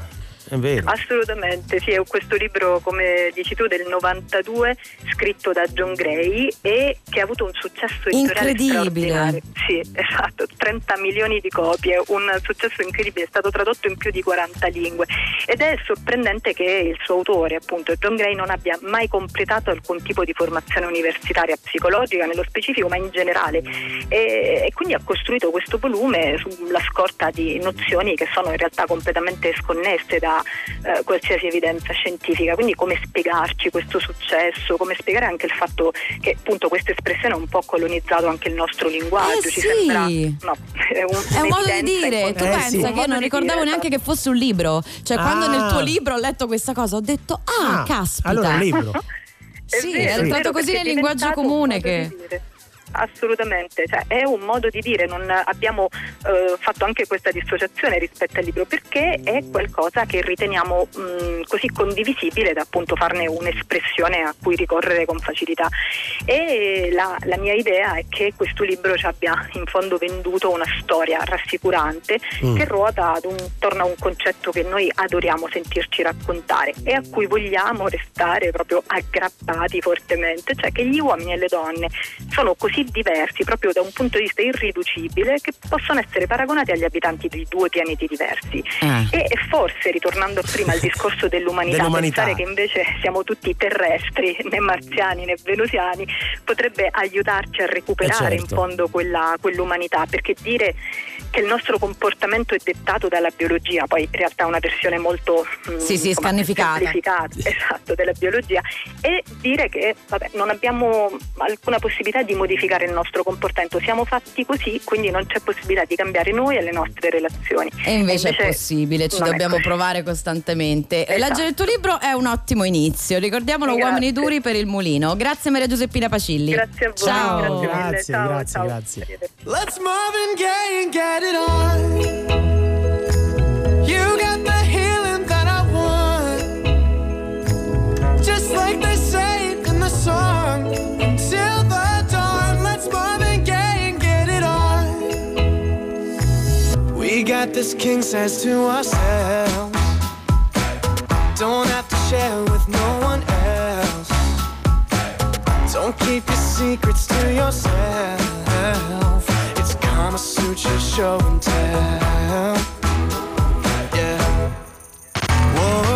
è vero. Assolutamente, sì, è questo libro, come dici tu, del 92, scritto da John Gray e che ha avuto un successo Incredibile. straordinario. Sì, esatto, 30 milioni di copie, un successo incredibile, è stato tradotto in più di 40 lingue ed è sorprendente che il suo autore, appunto John Gray, non abbia mai completato alcun tipo di formazione universitaria psicologica nello specifico, ma in generale e, e quindi ha costruito questo volume sulla scorta di nozioni che sono in realtà completamente sconnesse da eh, qualsiasi evidenza scientifica. Quindi come spiegarci questo successo, come spiegare anche il fatto che appunto questa espressione ha un po' colonizzato anche il nostro linguaggio. Eh Ci sì. sembra no, è un, È un modo di dire, tu Eh, pensa sì. che io non ricordavo dire, neanche che fosse un libro, cioè quando Ah. nel tuo libro ho letto questa cosa ho detto ah, Ah, caspita. allora è un libro. È Sì, vero, è è entrato così è nel linguaggio comune che di dire. Assolutamente, cioè, è un modo di dire, non abbiamo eh, fatto anche questa dissociazione rispetto al libro perché è qualcosa che riteniamo mh, così condivisibile da appunto farne un'espressione a cui ricorrere con facilità. E la, la mia idea è che questo libro ci abbia in fondo venduto una storia rassicurante Mm. che ruota un- attorno a un concetto che noi adoriamo sentirci raccontare e a cui vogliamo restare proprio aggrappati fortemente, cioè che gli uomini e le donne sono così diversi proprio da un punto di vista irriducibile che possono essere paragonati agli abitanti di due pianeti diversi. Ah. E, e forse, ritornando prima al discorso dell'umanità, Dell'umanità. pensare che invece siamo tutti terrestri, né marziani né venusiani, potrebbe aiutarci a recuperare Eh, certo. in fondo quella- quell'umanità, perché dire che il nostro comportamento è dettato dalla biologia, poi in realtà è una versione molto mm, Sì, sì, insomma, scannificata. semplificata, esatto, della biologia, e dire che vabbè, non abbiamo alcuna possibilità di modificare il nostro comportamento, siamo fatti così, quindi non c'è possibilità di cambiare noi e le nostre relazioni. E invece, è possibile, ci dobbiamo provare costantemente. Esatto. Leggere il tuo libro è un ottimo inizio. Ricordiamolo, Grazie. Uomini Duri per il Mulino. Grazie Maria Giuseppina Pacilli. Grazie a voi, Ciao. grazie mille, Grazie, ciao, grazie, ciao. grazie. Let's Gaye and Gaye and get it on. We got this king size to ourselves. Don't have to share with no one else. Don't keep your secrets to yourself. Kama Sutra show and tell. Yeah. Whoa.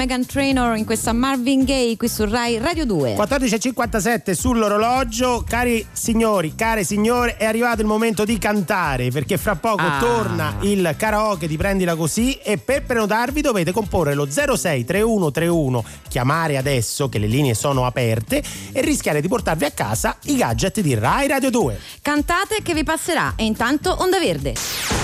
Megan Trainor in questa Marvin Gaye qui su Rai Radio 2. 14.57 sull'orologio, cari signori, care signore, è arrivato il momento di cantare perché fra poco Ah. torna il karaoke di Prendila Così e per prenotarvi dovete comporre lo 063131, chiamare adesso che le linee sono aperte e rischiare di portarvi a casa i gadget di Rai Radio 2. Cantate che vi passerà e intanto Onda Verde.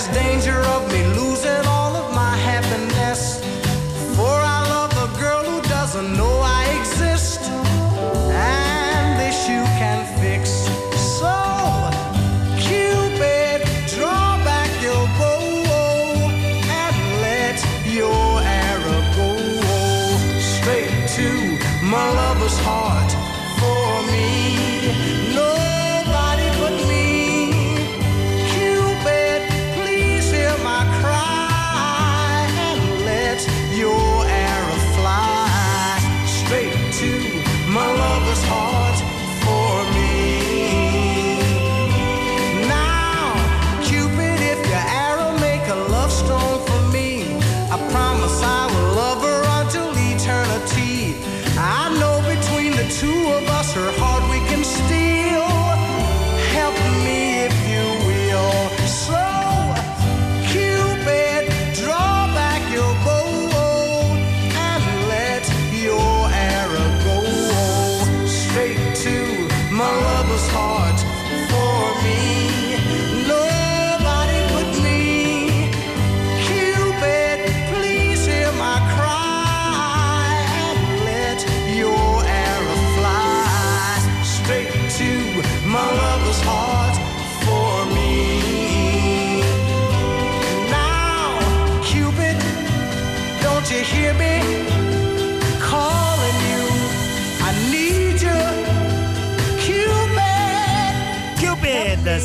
There's danger of me losing all of my happiness. For I love a girl who doesn't know I exist. And this you can fix. So, Cupid, draw back your bow and let your arrow go straight to my lover's heart for me.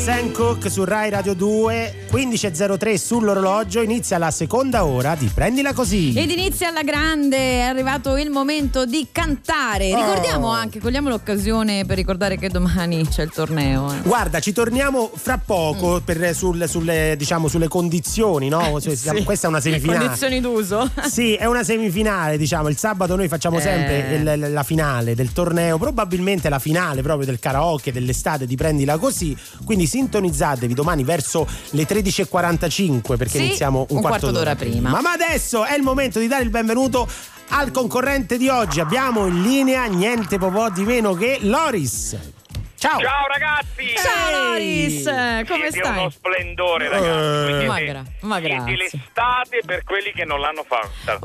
Sam Cook su Rai Radio 2, 15.03 sull'orologio, inizia la seconda ora di Prendila Così. Ed inizia alla grande, è arrivato il momento di cantare. Oh. Ricordiamo anche, cogliamo l'occasione per ricordare che domani c'è il torneo. eh. Guarda, ci torniamo fra poco per- sul- sulle, diciamo, sulle condizioni, no? Cioè, Sì. Questa è una semifinale. Condizioni d'uso. Sì, è una semifinale, diciamo. Il sabato noi facciamo Eh. sempre il- la finale del torneo, probabilmente la finale proprio del karaoke dell'estate di Prendila Così. Quindi sintonizzatevi domani verso le 13.45 perché Sì, iniziamo un, un quarto d'ora prima. Ma adesso è il momento di dare il benvenuto al concorrente di oggi. Abbiamo in linea niente po' di meno che Loris. Ciao! Ciao ragazzi! Ciao Loris, come Siete stai? uno splendore ragazzi. Eh. Siete- Ma gra- ma siete grazie. l'estate per quelli che non l'hanno fatta.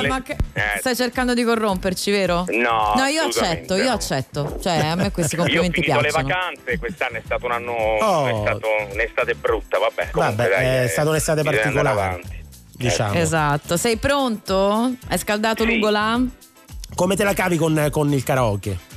Le- ma che- Eh, stai cercando di corromperci, vero? No, No, io accetto, io accetto. Cioè, a me questi Io ho complimenti piacciono. le vacanze, quest'anno è stato un anno Oh. è stato un'estate brutta, vabbè. comunque, Vabbè, dai, è eh, stata un'estate particolare. avanti. Diciamo. Esatto. Sei pronto? Hai scaldato Sì. l'ugola? Come te la cavi con, con il karaoke?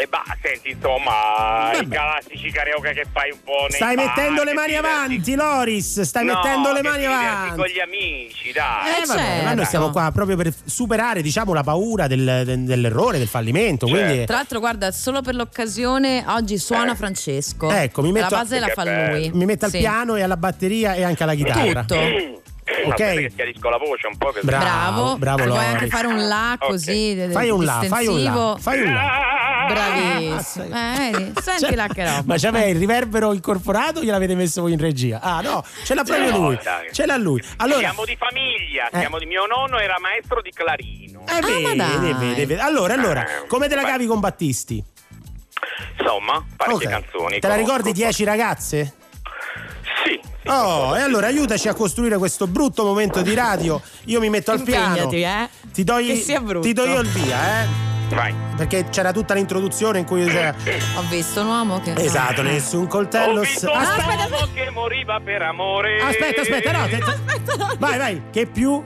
E bah, senti, insomma, Vabbè. i classici karaoke che fai un po' nei Stai bar, mettendo le mani avanti, Loris. Stai No, mettendo le mani avanti. con gli amici, dai. Eh, Eh, vabbè, certo. ma noi siamo qua proprio per superare diciamo, la paura del- del- dell'errore, del fallimento. Certo. Quindi, Tra l'altro, guarda, solo per l'occasione oggi suona Eh. Francesco. Ecco, mi metto- La base la fa bello. lui. mi metto al Sì. piano e alla batteria e anche alla chitarra. Tutto. Va Ok. che chiarisco la voce un po' che Bravo, Bravo. Puoi Loris. anche fare un la così. de- Fai un là, fai un distensivo. fai un là. Bravissimo. Eh, vedi, senti Cioè, là che roba. Ma c'aveva il riverbero incorporato o gliel'avete messo voi in regia? Ah no, ce l'ha proprio No, lui. dai. Ce l'ha lui. Allora, Siamo di famiglia, Eh. siamo di mio nonno era maestro di clarino. eh, Ah, vedi, dai. vedi, vedi. Allora, allora, Eh, come te la cavi con Battisti? Insomma, parecchie Ok. canzoni. Te la ricordi 10 ragazze? Oh, e allora aiutaci a costruire questo brutto momento di radio. Io mi metto al piano. Impegnati, eh. Ti do, Che sia brutto. ti do io il via, eh. Vai. Perché c'era tutta l'introduzione in cui diceva Ho visto un uomo che. Esatto, nessun coltello. Ho visto un Aspetta, uomo che moriva per amore. aspetta, aspetta, no. te- Vai, vai, che più?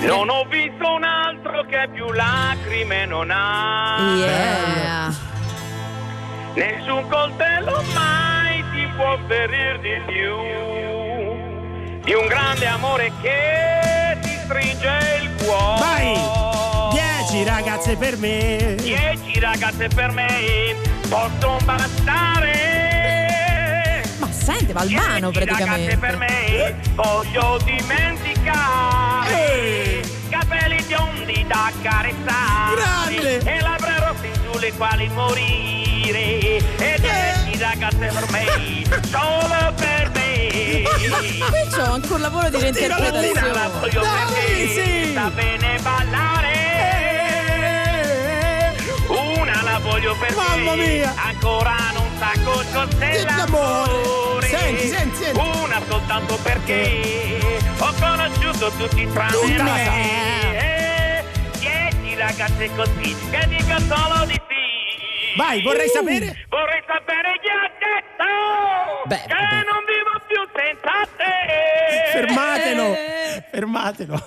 Non ho visto un altro che più lacrime non ha. Yeah. Nessun coltello mai può ferir di più di un grande amore che ti stringe il cuore. Vai! 10 ragazze per me. Dieci ragazze per me possono bastare. Ma senti, Valvano Dieci ragazze per praticamente. me voglio dimenticare. Capelli biondi da carezzare. Grande! E labbra rosse sulle quali morire. E dieci ragazze per me, solo per me. Qui c'ho anche un lavoro di Una la reinterpretazione. voglio perché sì. sa bene ballare. Una la voglio perché Mamma mia! Ancora non sa cos'è l'amore. Senti, senti, senti. Una soltanto perché ho conosciuto tutti tranne Tutti. me. Eh, Dieci ragazze così che dico solo di sì. Vai, vorrei sapere. Vorrei sapere chi ha detto Beh, che vabbè. non vivo più senza te. Fermatelo, fermatelo. Un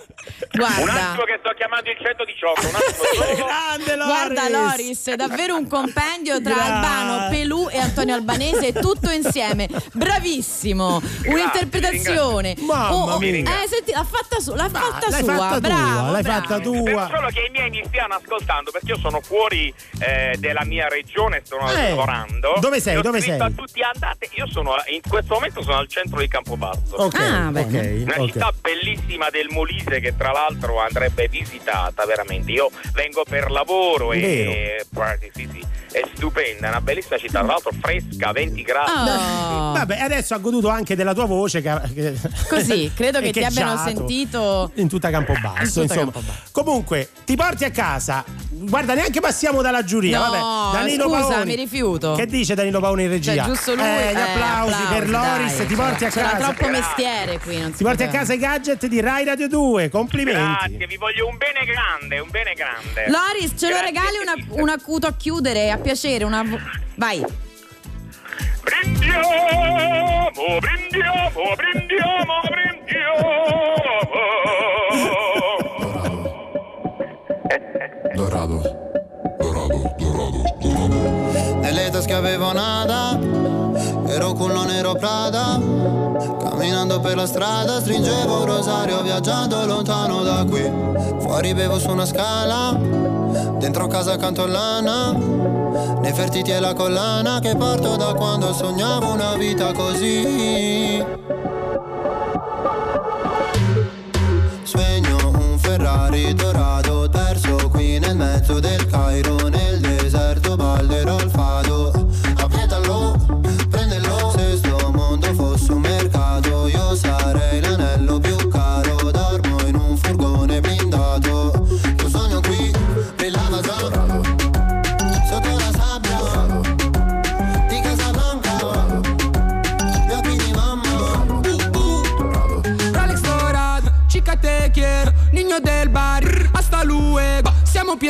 Guarda. attimo che sto chiamando il 118, un attimo. Grande Loris. Guarda Loris, è davvero un compendio tra Gra- Albano, Pelù e Antonio Albanese, tutto insieme. Bravissimo. Un'interpretazione. Mamma Oh, oh, mia. Eh, senti, l'ha fatta, su, l'ha fatta l'hai sua. fatta bravo, tua, l'hai bravo. fatta Spero tua. solo che i miei mi stiano ascoltando perché io sono fuori eh, della mia regione, sto Eh, lavorando. dove sei? Ho Dove sei? a tutti andate, io sono in questo momento sono al centro di Campobasso. Ok, Ah, ok, bene. Una ok. città bellissima del Molise che tra l'altro andrebbe visitata veramente. Io vengo per lavoro e sì, sì, è stupenda, è una bellissima città, tra l'altro fresca, 20 gradi. Oh. Vabbè, adesso ha goduto anche della tua voce. Che, che- Così, credo che ti abbiano sentito. In tutta Campobasso, In tutta insomma. Campobasso. Comunque, ti porti a casa. Guarda, neanche passiamo dalla giuria. No, Vabbè, Danilo scusa, Paoni. mi rifiuto. Che dice Danilo Paoni in regia? Cioè, giusto lui. Eh, gli eh, applausi, per Loris. dai, ti porti a c'era casa. troppo mestiere qui. Non si Ti porti a casa i gadget di Rai Radio 2. Complimenti. Grazie, vi voglio un bene grande, un bene grande. Loris, ce lo regali una- un acuto a chiudere, a piacere. Una... Vai. Brindiamo, brindiamo, brindiamo, brindiamo. Dorado, dorado, dorado, dorado. Nelle tasche avevo nada, ero culo nero Prada. Camminando per la strada stringevo un rosario viaggiando lontano da qui. Fuori bevo su una scala, dentro casa accanto all'ana. Nefertiti e la collana che parto da quando sognavo una vita così.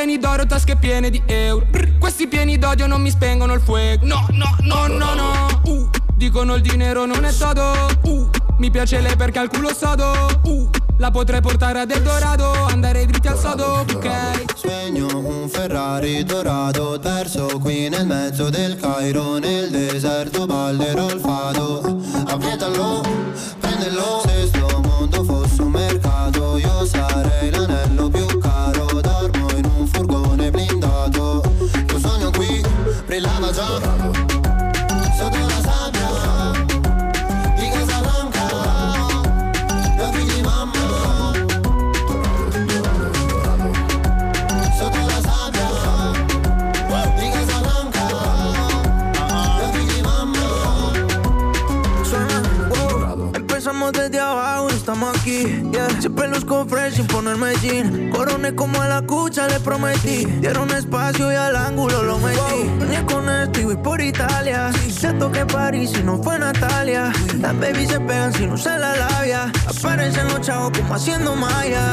Pieni d'oro, tasche piene di euro. Questi pieni d'odio non mi spengono il fuoco. No, no, no, no, no. Uh, dicono il dinero non è todo. Uh, mi piace lei perché ha il culo sodo. Uh, la potrei portare ad Eldorado, andare dritti al sodo, ok? Sogno un Ferrari dorato perso qui nel mezzo del Cairo nel deserto ballerò il fado Appietalo, sin ponerme jean. Coroné como a la cucha, le prometí. Dieron espacio y al ángulo lo metí. Ni con esto y voy por Italia. Siento que París si no fue Natalia. Las babies se pegan si no se la labia. Aparecen los chavos como haciendo maya.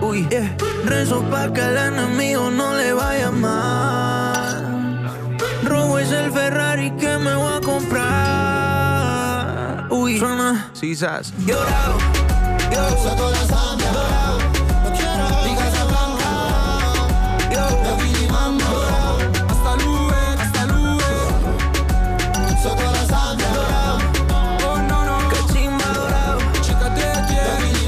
Uy, yeah. Rezo pa' que el enemigo no le vaya mal. Robo es el Ferrari que me voy a comprar. Uy, suena. Sisas. Llorado. Sotto la sabbia di Casablanca Gli occhi di mamma Hasta. Sotto la sabbia Oh no. Que chimba dorado. Quiero. Gli occhi di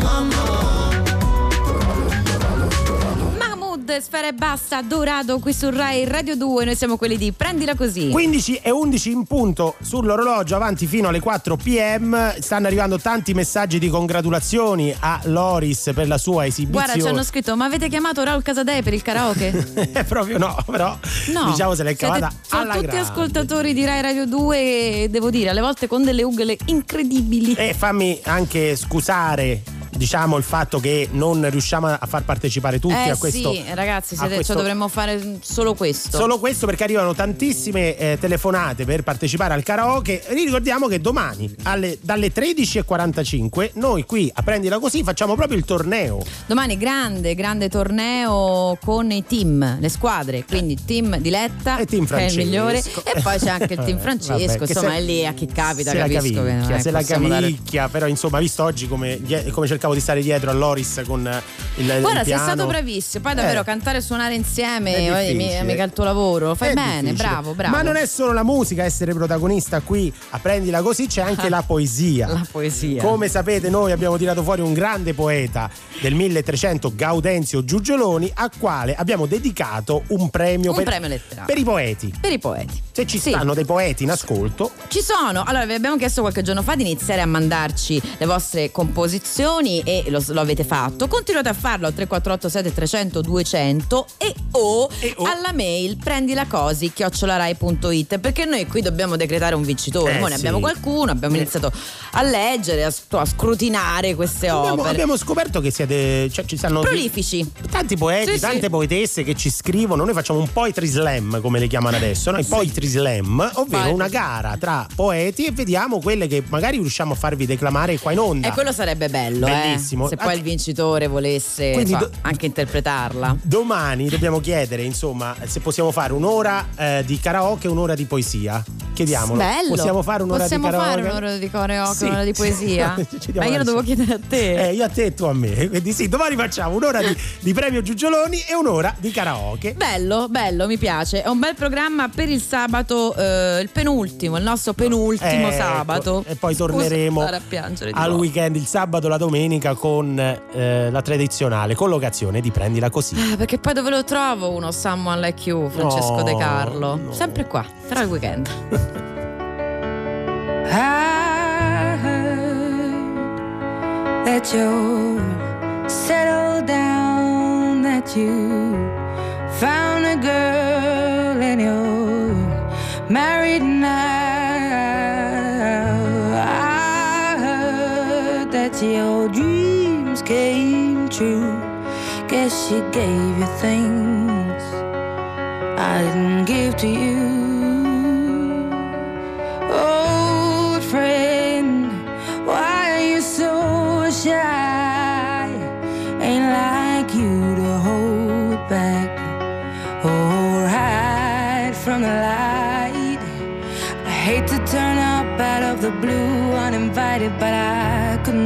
Sfera e Basta, Dorado qui su Rai Radio 2. Noi siamo quelli di Prendila Così. 15 e 11 in punto sull'orologio avanti fino alle 4 pm stanno arrivando tanti messaggi di congratulazioni a Loris per la sua esibizione Guarda, ci hanno scritto: Ma avete chiamato Raul Casadei per il karaoke? Eh, proprio no però No, diciamo se l'è siete- cavata sono alla tutti grande. ascoltatori di Rai Radio 2 e devo dire, alle volte con delle ugole incredibili. e fammi anche scusare diciamo il fatto che non riusciamo a far partecipare tutti eh a questo sì, ragazzi, siete- questo- cioè, dovremmo fare solo questo. Solo questo perché arrivano tantissime eh, telefonate per partecipare al karaoke. Ricordiamo che domani alle- dalle 13.45 noi qui a Prendila Così facciamo proprio il torneo. Domani grande, grande torneo con i team, le squadre, quindi team di Letta E team che è il Francesco. migliore e poi c'è anche il team Francesco, Vabbè, che insomma se- è lì a chi capita, se la capisco che non cavicchia, è se la possiamo dare- cavicchia, però insomma, visto oggi come, come cercavo di stare dietro a Loris con eh, il, il Guarda, sei piano. stato bravissimo. Poi davvero Eh. cantare e suonare insieme, È eh, mi- mica il tuo lavoro. Fai È bene, difficile. bravo, bravo. Ma non è solo la musica essere protagonista qui a Prendila Così, c'è anche la poesia. La poesia. Come sapete, noi abbiamo tirato fuori un grande poeta del 1300, Gaudenzio Giugioloni, a quale abbiamo dedicato un premio, Un per, premio letterario. per i poeti. Per i poeti. Se ci Sì. stanno dei poeti in ascolto, Ci sono, allora vi abbiamo chiesto qualche giorno fa di iniziare a mandarci le vostre composizioni e lo, lo avete fatto. Continuate a farlo al 348 7300 200 e o, alla mail prendilacosi chiocciolarai.it perché noi qui dobbiamo decretare un vincitore. Eh, Noi ne sì. abbiamo qualcuno, abbiamo iniziato a leggere, a, a scrutinare queste abbiamo, opere. abbiamo scoperto che siete. Cioè, ci stanno Prolifici. tanti poeti, Sì, sì. tante poetesse che ci scrivono. Noi facciamo un poetry slam, come le chiamano adesso, no? Il poetry slam, ovvero Poetry una gara tra poeti e vediamo quelle che magari riusciamo a farvi declamare qua in onda. E quello sarebbe bello, eh, Bellissimo. se poi il vincitore volesse Quindi do- anche interpretarla. Domani dobbiamo chiedere, insomma, se possiamo fare un'ora eh, di karaoke e un'ora di poesia. Chiediamolo. Bello. Possiamo fare un'ora Possiamo di karaoke? fare un'ora di karaoke, Sì. un'ora di poesia? Ma io lo devo chiedere a te. Eh, io a te e tu a me. Quindi sì, domani facciamo un'ora di, di premio Giugioloni e un'ora di karaoke. Bello, bello, mi piace. È un bel programma per il sabato, eh, il penultimo, il nostro penultimo Eh, sabato. ecco. E poi torneremo al nuovo. weekend, il sabato, la domenica, con eh, la tradizionale collocazione di Prendila Così. Ah, Perché poi dove lo trovo uno Someone Like You, Francesco No, De Carlo? no. Sempre qua, tra il weekend. I heard that you're settled down, that you found a girl and you're married now. That your dreams came true. Guess she gave you things I didn't give to you. Old friend, why are you so shy? Ain't like you to hold back or hide from the light. I hate to turn up out of the blue uninvited, but I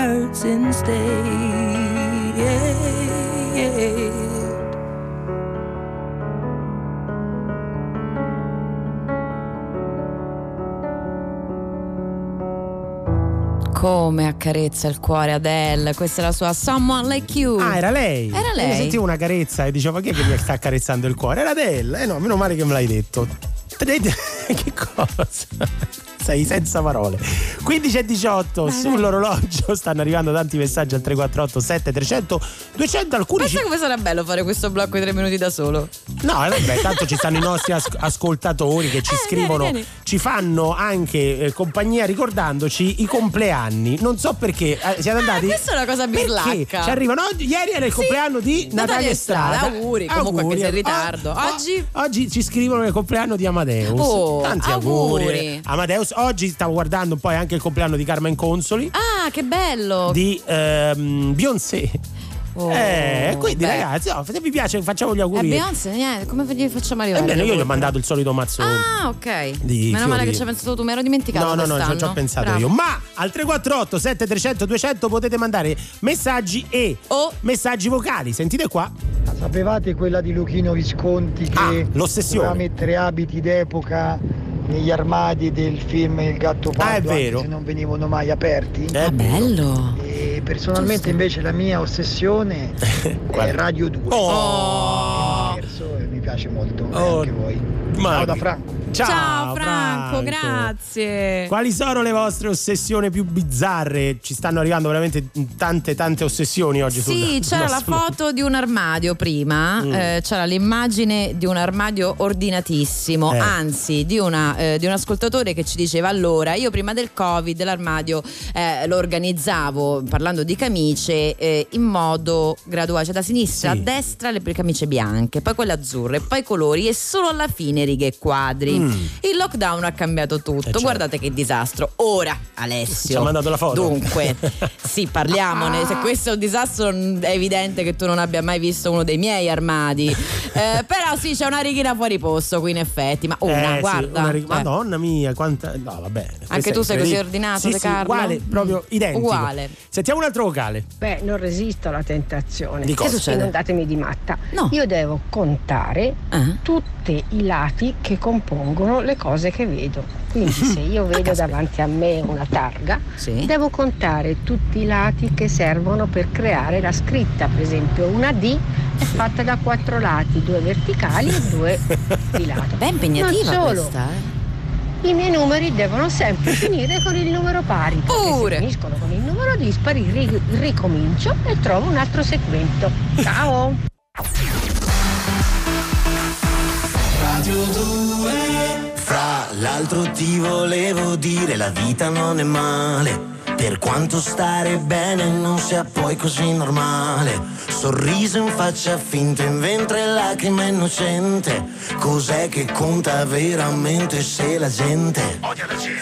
Hurts instead. Come accarezza il cuore Adele, questa è la sua Someone Like You. Ah, era lei? Era Io lei. sentivo una carezza e dicevo, ma chi è che mi sta accarezzando il cuore? Era Adele. Eh no, meno male che me l'hai detto. che cosa? Sei senza parole. 15 e 18 sull'orologio stanno arrivando tanti messaggi al 348 7300 200 alcuni ci... Pensa come sarà bello fare questo blocco di tre minuti da solo. No, eh, vabbè, tanto ci stanno i nostri as- ascoltatori che ci scrivono, vieni, vieni. Ci fanno anche eh, compagnia ricordandoci i compleanni. Non so perché eh, siete andati. questa è una cosa Perché birlacca. ci arrivano ieri era il Sì, compleanno di Natalia Natalia Estrada, Estrada. auguri, comunque anche se in ritardo. Ah, Oggi? ah, oggi ci scrivono il compleanno di Amadeus. Oh, Tanti auguri. auguri. Amadeus, oggi stavo guardando poi anche il compleanno di Carmen Consoli, Ah, che bello! di ehm, Beyoncé. Oh, eh, quindi beh. ragazzi, oh, se vi piace facciamo gli Eh, auguri. Beyoncé, niente, come gli facciamo arrivare? Ebbene, io gli ho mandato il solito mazzone. Ah, ok. Di Meno male che ci hai pensato tu, mi ero dimenticato. No, no, no, ci ho- quest'anno. ci ho pensato Bravo. io. Ma al 348 7300 200 potete mandare messaggi e messaggi vocali. Sentite qua. Sapevate quella di Luchino Visconti che Ah, l'ossessione. doveva mettere abiti d'epoca negli armadi del film Il gatto pardo Ah, è anche vero. se non venivano mai aperti? È bello. E personalmente invece la mia ossessione è Radio 2. Oh. E mi piace molto, e Oh. anche voi. Ma- Ciao da Franco. Ciao, Ciao Franco, Franco. grazie. Quali sono le vostre ossessioni più bizzarre? Ci stanno arrivando veramente tante tante ossessioni oggi sul Sì, c'era la nostro- foto di un armadio prima, Mm. eh, c'era l'immagine di un armadio ordinatissimo, Eh. anzi di, una, eh, di un ascoltatore che ci diceva allora io prima del covid l'armadio eh, lo organizzavo parlando di camicie eh, in modo graduale, cioè da sinistra Sì. a destra le camicie bianche, poi quelle azzurre, poi colori e solo alla fine righe e quadri. Mm. Il lockdown ha cambiato tutto, certo. guardate che disastro. Ora Alessio. Ci ha mandato la foto. Dunque, sì, parliamone. Se questo è un disastro, è evidente che tu non abbia mai visto uno dei miei armadi. Eh, però sì, c'è una righina fuori posto qui in effetti. Ma una, Eh, sì, guarda. una rig- eh. Madonna mia, quanta. No, vabbè. Anche tu sei così ordinato, sì, De sì, uguale, proprio identico. Uguale. Sentiamo un altro vocale. Beh, non resisto alla tentazione. Di cosa? Che succede? Inondatemi di matta. No. Io devo contare Ah. tutti i lati che compongono le cose che vedo. Quindi se io vedo davanti a me una targa, Sì. devo contare tutti i lati che servono per creare la scritta. Per esempio una D è fatta da quattro lati, due verticali e due di lato. Beh, impegnativa non solo. questa, eh. I miei numeri devono sempre finire con il numero pari. Pure. Se finiscono con il numero dispari, ri- ricomincio e trovo un altro segmento. Ciao! Radio 2 Fra l'altro ti volevo dire la vita non è male per quanto stare bene non sia poi così normale Sorriso in faccia finta, in ventre lacrima innocente Cos'è che conta veramente se la gente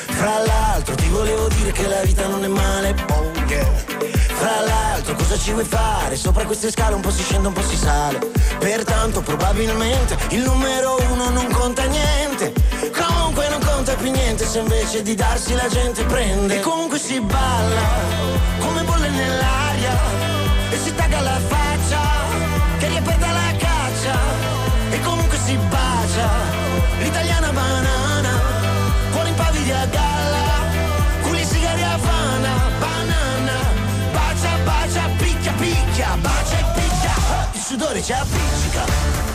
Fra l'altro ti volevo dire che la vita non è male Boh, yeah. Fra l'altro cosa ci vuoi fare? Sopra queste scale un po' si scende, un po' si sale. Pertanto probabilmente il numero uno non conta niente. Conta più niente se invece di darsi la gente prende. E comunque si balla come bolle nell'aria. E si tagga la faccia che riaperta la caccia. E comunque si bacia l'italiana banana. Cuore in pavidi a galla. Culi sigari a Havana, banana. Bacia, bacia, picchia, picchia, bacia e picchia. Il sudore ci appiccica.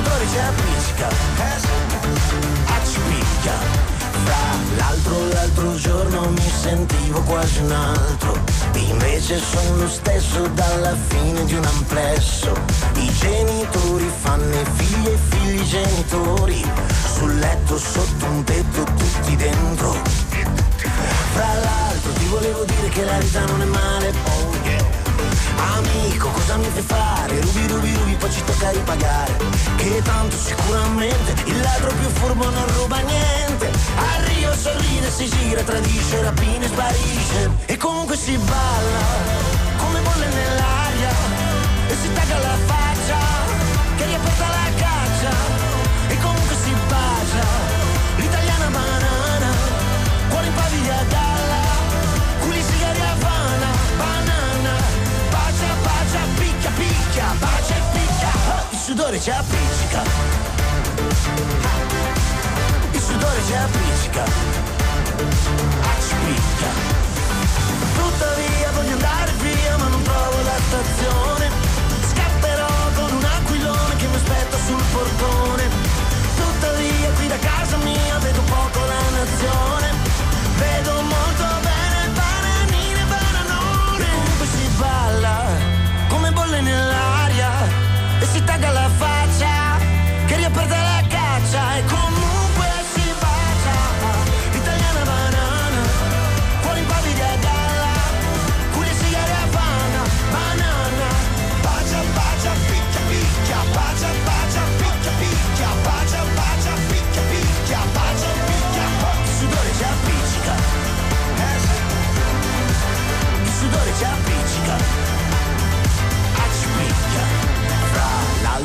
Sudore ci appiccica. Eh sì. Ci picchia. Fra l'altro l'altro giorno mi sentivo quasi un altro. Invece sono lo stesso dalla fine di un amplesso. I genitori fanno i figli e figli genitori. Sul letto sotto un tetto tutti dentro. Fra l'altro ti volevo dire che la vita non è male, oh yeah. Amico, cosa mi fai fare? Rubi, rubi, rubi, poi ci tocca ripagare. Che tanto sicuramente il ladro più furbo non ruba niente. A Rio sorride, si gira, tradisce, rapina e sparisce. E comunque si balla, come bolle nell'aria. E si tagga la faccia, sudore ci appiccica. Il sudore ci appiccica. Ci picchia. Tuttavia voglio andare via ma non trovo la stazione. Scapperò con un aquilone che mi aspetta sul portone. Tuttavia qui da casa mia vedo poco la nazione.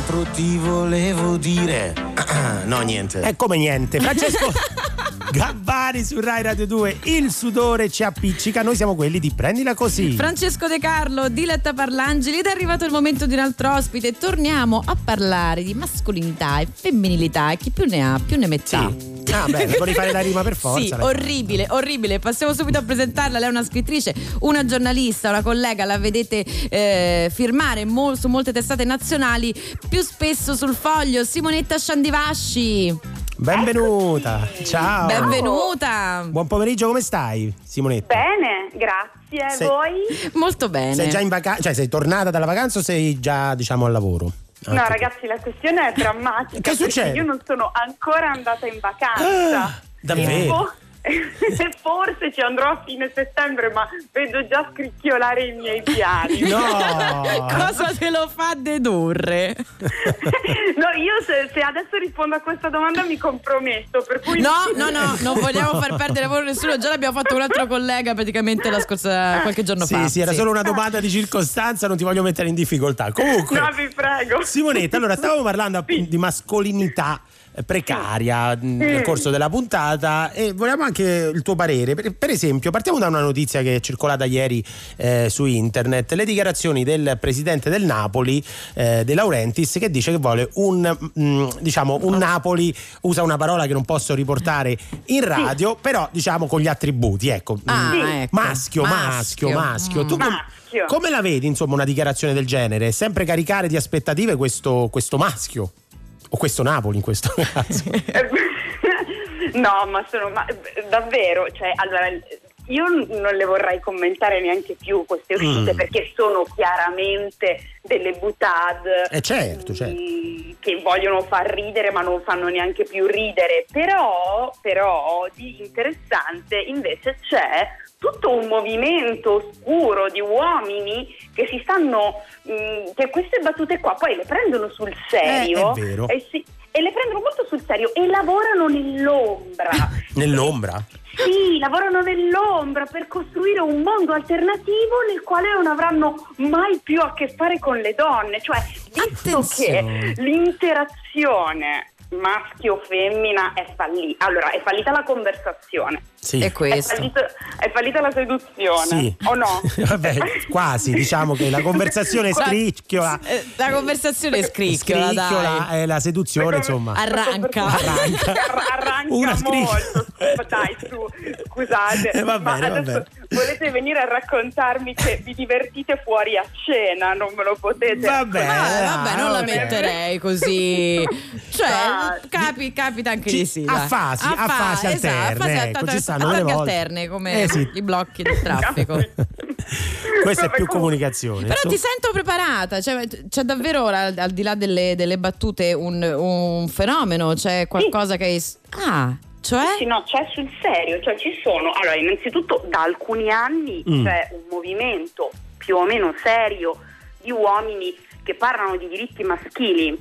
L'altro ti volevo dire. no, niente. È come niente. Francesco Gabbani su Rai Radio 2, il sudore ci appiccica. Noi siamo quelli di Prendila così. Francesco De Carlo, Diletta Parlangeli ed è arrivato il momento di un altro ospite. Torniamo a parlare di mascolinità e femminilità e chi più ne ha più ne metta. Ah, bene, vorrei fare la rima per forza. Sì, orribile, orribile. Passiamo subito a presentarla. Lei è una scrittrice, una giornalista, una collega. La vedete eh, firmare mo- su molte testate nazionali, più spesso sul foglio. Simonetta Sciandivasci. Benvenuta. Ciao. Benvenuta. Buon pomeriggio, come stai, Simonetta? Bene, grazie. Sei- Voi? Molto bene. Sei già in vacanza, cioè sei tornata dalla vacanza o sei già, diciamo, al lavoro? No, Ah, ragazzi, la questione è drammatica. Che succede? Io non sono ancora andata in vacanza. Ah, davvero? Fo- Forse ci andrò a fine settembre, ma vedo già scricchiolare i miei piani. Cosa te lo fa dedurre? No, io se, se adesso rispondo a questa domanda mi comprometto, per cui... No, no, no, non vogliamo far perdere lavoro a nessuno. Già l'abbiamo fatto un altro collega praticamente la scorsa qualche giorno Sì, fa. sì, era solo una domanda di circostanza, non ti voglio mettere in difficoltà. Comunque, No, vi prego. Simonetta, allora stavamo parlando appunto di mascolinità precaria mh, nel corso della puntata e volevamo anche il tuo parere. Per, per esempio, partiamo da una notizia che è circolata ieri eh, su internet, le dichiarazioni del presidente del Napoli, eh, De Laurentiis, che dice che vuole un, mh, diciamo, un Napoli, usa una parola che non posso riportare in radio, però diciamo con gli attributi, ecco. Ah, mh, ecco. Maschio, maschio, Maschio. maschio. Tu Mm. com- Maschio. come la vedi, insomma, una dichiarazione del genere? Sempre caricare di aspettative questo, questo maschio? O questo Napoli in questo caso? No, ma sono ma, davvero, cioè, allora io non le vorrei commentare neanche più queste uscite Mm. perché sono chiaramente delle butade Eh certo, certo. mm, che vogliono far ridere ma non fanno neanche più ridere. Però, però di interessante invece c'è tutto un movimento oscuro di uomini che si stanno mm, che queste battute qua poi le prendono sul serio Eh, è vero. e, si- e le prendono molto sul serio e lavorano nell'ombra. Nell'ombra? Sì, lavorano nell'ombra per costruire un mondo alternativo nel quale non avranno mai più a che fare con le donne. Cioè, visto Attenzione. che l'interazione maschio-femmina è fallita, allora è fallita la conversazione. Sì. È È, questo. fallito- è fallita la seduzione, Sì. o no? Vabbè, quasi, diciamo che la conversazione scricchiola. Eh, La conversazione scricchiola, Scricchiola dai. e la seduzione, insomma. Arranca. Arranca. Arra- arranca Una molto. Dai, su, scusate. Eh, va ma bene, va adesso bene. volete venire a raccontarmi che vi divertite fuori a cena? Non me lo potete. Vabbè, Ah, vabbè, non la vabbè. metterei così. Cioè, Dai. capi- capita anche Ci- di sì. a fasi, a fasi esatto, a alterne, fasi ecco, alterne, ci stanno a delle volte. alterne come Eh, sì. i blocchi del traffico. Questa è più comunicazione. Però ti sento preparata, cioè, c'è davvero al, al di là delle, delle battute un, un fenomeno, c'è qualcosa che hai... Ah, cioè? Sì, no, c'è sul serio, cioè ci sono, allora innanzitutto da alcuni anni Mm. c'è un movimento più o meno serio di uomini che parlano di diritti maschili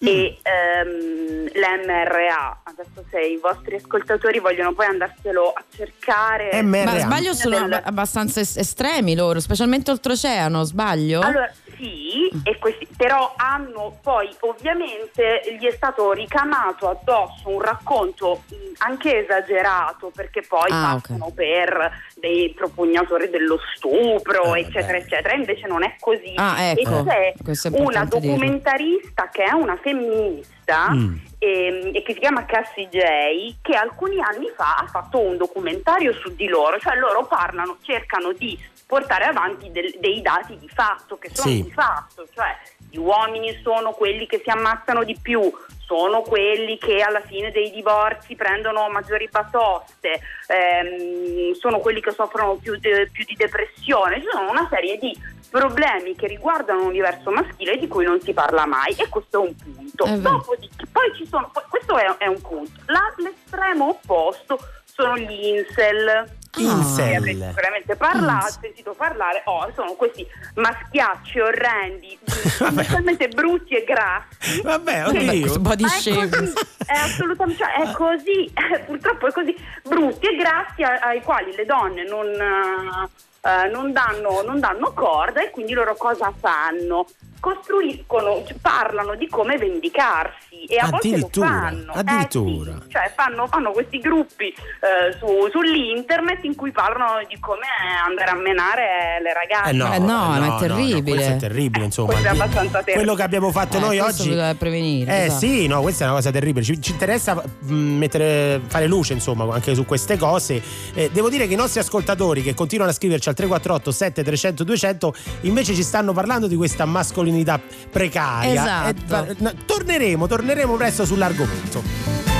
e ehm, l'MRA, adesso se i vostri ascoltatori vogliono poi andarselo a cercare. Ma sbaglio sono ab- abbastanza es- estremi loro, specialmente oltreoceano, sbaglio? Allora, sì, e questi, però hanno poi ovviamente gli è stato ricamato addosso un racconto mh, anche esagerato perché poi Ah, passano per dei propugnatori dello stupro, Eh, eccetera, eccetera. Invece non è così. Ah, ecco, E c'è una importante dirlo. documentarista che è una femminista Mm. ehm, e che si chiama Cassie J che alcuni anni fa ha fatto un documentario su di loro, cioè loro parlano, cercano di portare avanti del- dei dati di fatto che sono Sì. di fatto, cioè gli uomini sono quelli che si ammazzano di più, sono quelli che alla fine dei divorzi prendono maggiori batoste, ehm, sono quelli che soffrono più, de- più di depressione, ci sono una serie di problemi che riguardano l'universo maschile di cui non si parla mai e questo è un punto. Vero. Dopodiché, poi ci sono, poi- questo è, è un punto. La- l'estremo opposto sono gli incel. Incel. Ne avrete sicuramente parlato, sentito parlare, oh, sono questi maschiacci orrendi, totalmente brutti e grassi. Vabbè, oddio. body Ma è shaming. così, è assolutamente, cioè, è così, purtroppo è così, brutti e grassi a- ai quali le donne non, eh, eh, non danno, non danno corda e quindi loro cosa fanno? Costruiscono, cioè, parlano di come vendicarsi e a volte lo Addirittura, fanno. Eh, addirittura. sì, cioè fanno, fanno questi gruppi eh, su- sull'internet in cui parlano di come andare a menare le ragazze. Eh no, Eh no, eh ma è terribile. questo è terribile, insomma. È abbastanza terribile. Quello che abbiamo fatto Eh, noi oggi. bisogna prevenire. Eh esatto. sì, no, questa è una cosa terribile. Ci, ci interessa mh, mettere, fare luce, insomma, anche su queste cose. Eh, devo dire che i nostri ascoltatori che continuano a scriverci al 348 7300 200 invece ci stanno parlando di questa mascolinità precaria. Esatto. Eh, va- no, torneremo, torneremo presto sull'argomento.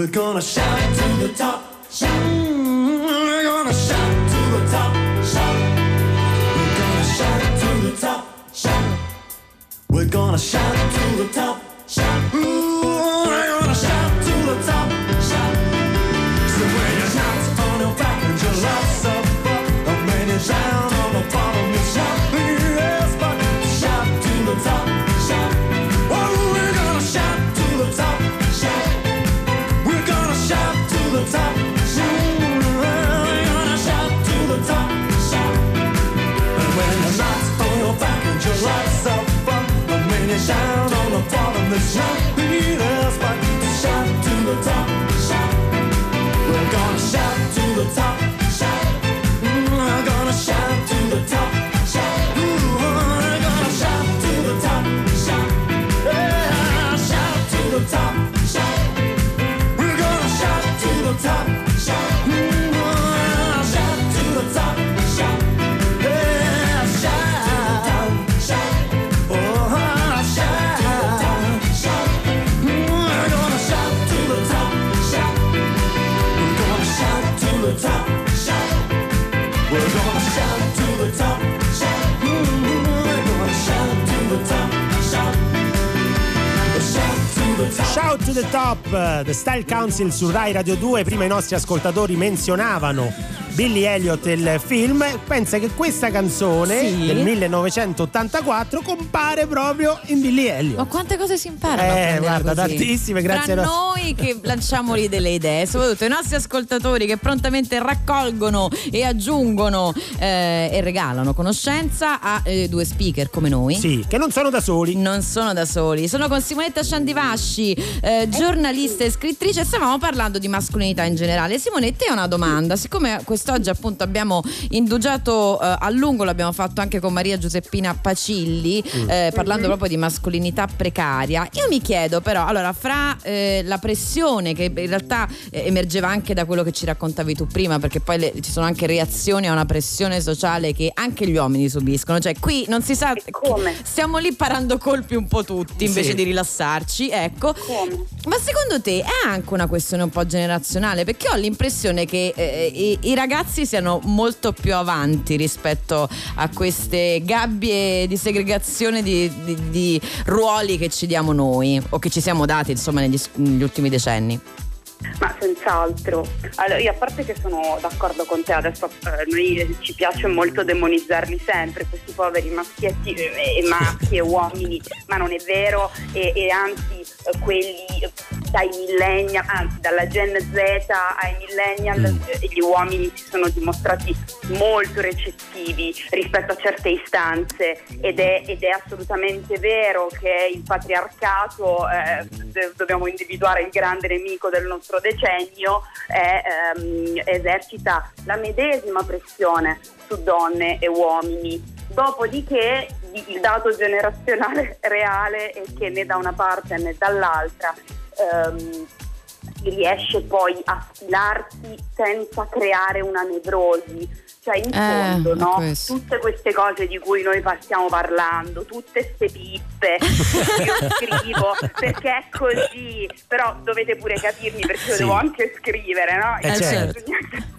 We're gonna shout it to the top, the bottom, Shout to the top, The Style Council su Rai Radio 2. Prima i nostri ascoltatori menzionavano Billy Elliot e il film. Pensa che questa canzone Sì. del 1984 compare proprio in Billy Elliot. Ma quante cose si imparano? a Eh, guarda, così? tantissime, grazie Tra ai nostri- noi che lanciamoli delle idee, soprattutto i nostri ascoltatori che prontamente raccolgono e aggiungono eh, e regalano conoscenza a eh, due speaker come noi. Sì, che non sono da soli. Non sono da soli, sono con Simonetta Sciandivasci, eh, giornalista e scrittrice. Stavamo parlando di mascolinità in generale. Simone, te ho una domanda. Siccome quest'oggi appunto abbiamo indugiato eh, a lungo, l'abbiamo fatto anche con Maria Giuseppina Pacilli, Mm. eh, parlando proprio di mascolinità precaria. Io mi chiedo però, allora, fra eh, la pressione che in realtà eh, emergeva anche da quello che ci raccontavi tu prima, perché poi le- ci sono anche reazioni a una pressione sociale che anche gli uomini subiscono. Cioè, qui non si sa. Stiamo lì parando colpi un po' tutti invece Sì. di rilassarci, ecco. Ma secondo te è anche una questione un po' generazionale? Perché ho l'impressione che eh, i, i ragazzi siano molto più avanti rispetto a queste gabbie di segregazione di, di- di ruoli che ci diamo noi o che ci siamo dati insomma negli, negli ultimi decenni. Ma senz'altro. Allora, io a parte che sono d'accordo con te, adesso eh, noi ci piace molto demonizzarli sempre, questi poveri maschietti eh, e maschi e uomini, ma non è vero e, e anzi eh, quelli eh, dai millennial, anzi dalla Gen Z ai millennial eh, gli uomini si sono dimostrati molto recettivi rispetto a certe istanze ed è, ed è assolutamente vero che il patriarcato, eh, dobbiamo individuare il grande nemico del nostro decennio, è, ehm, esercita la medesima pressione su donne e uomini. Dopodiché il dato generazionale reale è che né da una parte né dall'altra ehm, riesce poi a sfilarsi senza creare una nevrosi. Cioè in Eh, fondo, no? questo. Tutte queste cose di cui noi stiamo parlando, tutte queste pippe, io scrivo perché è così, però dovete pure capirmi perché io Sì. devo anche scrivere, no? Eh, certo.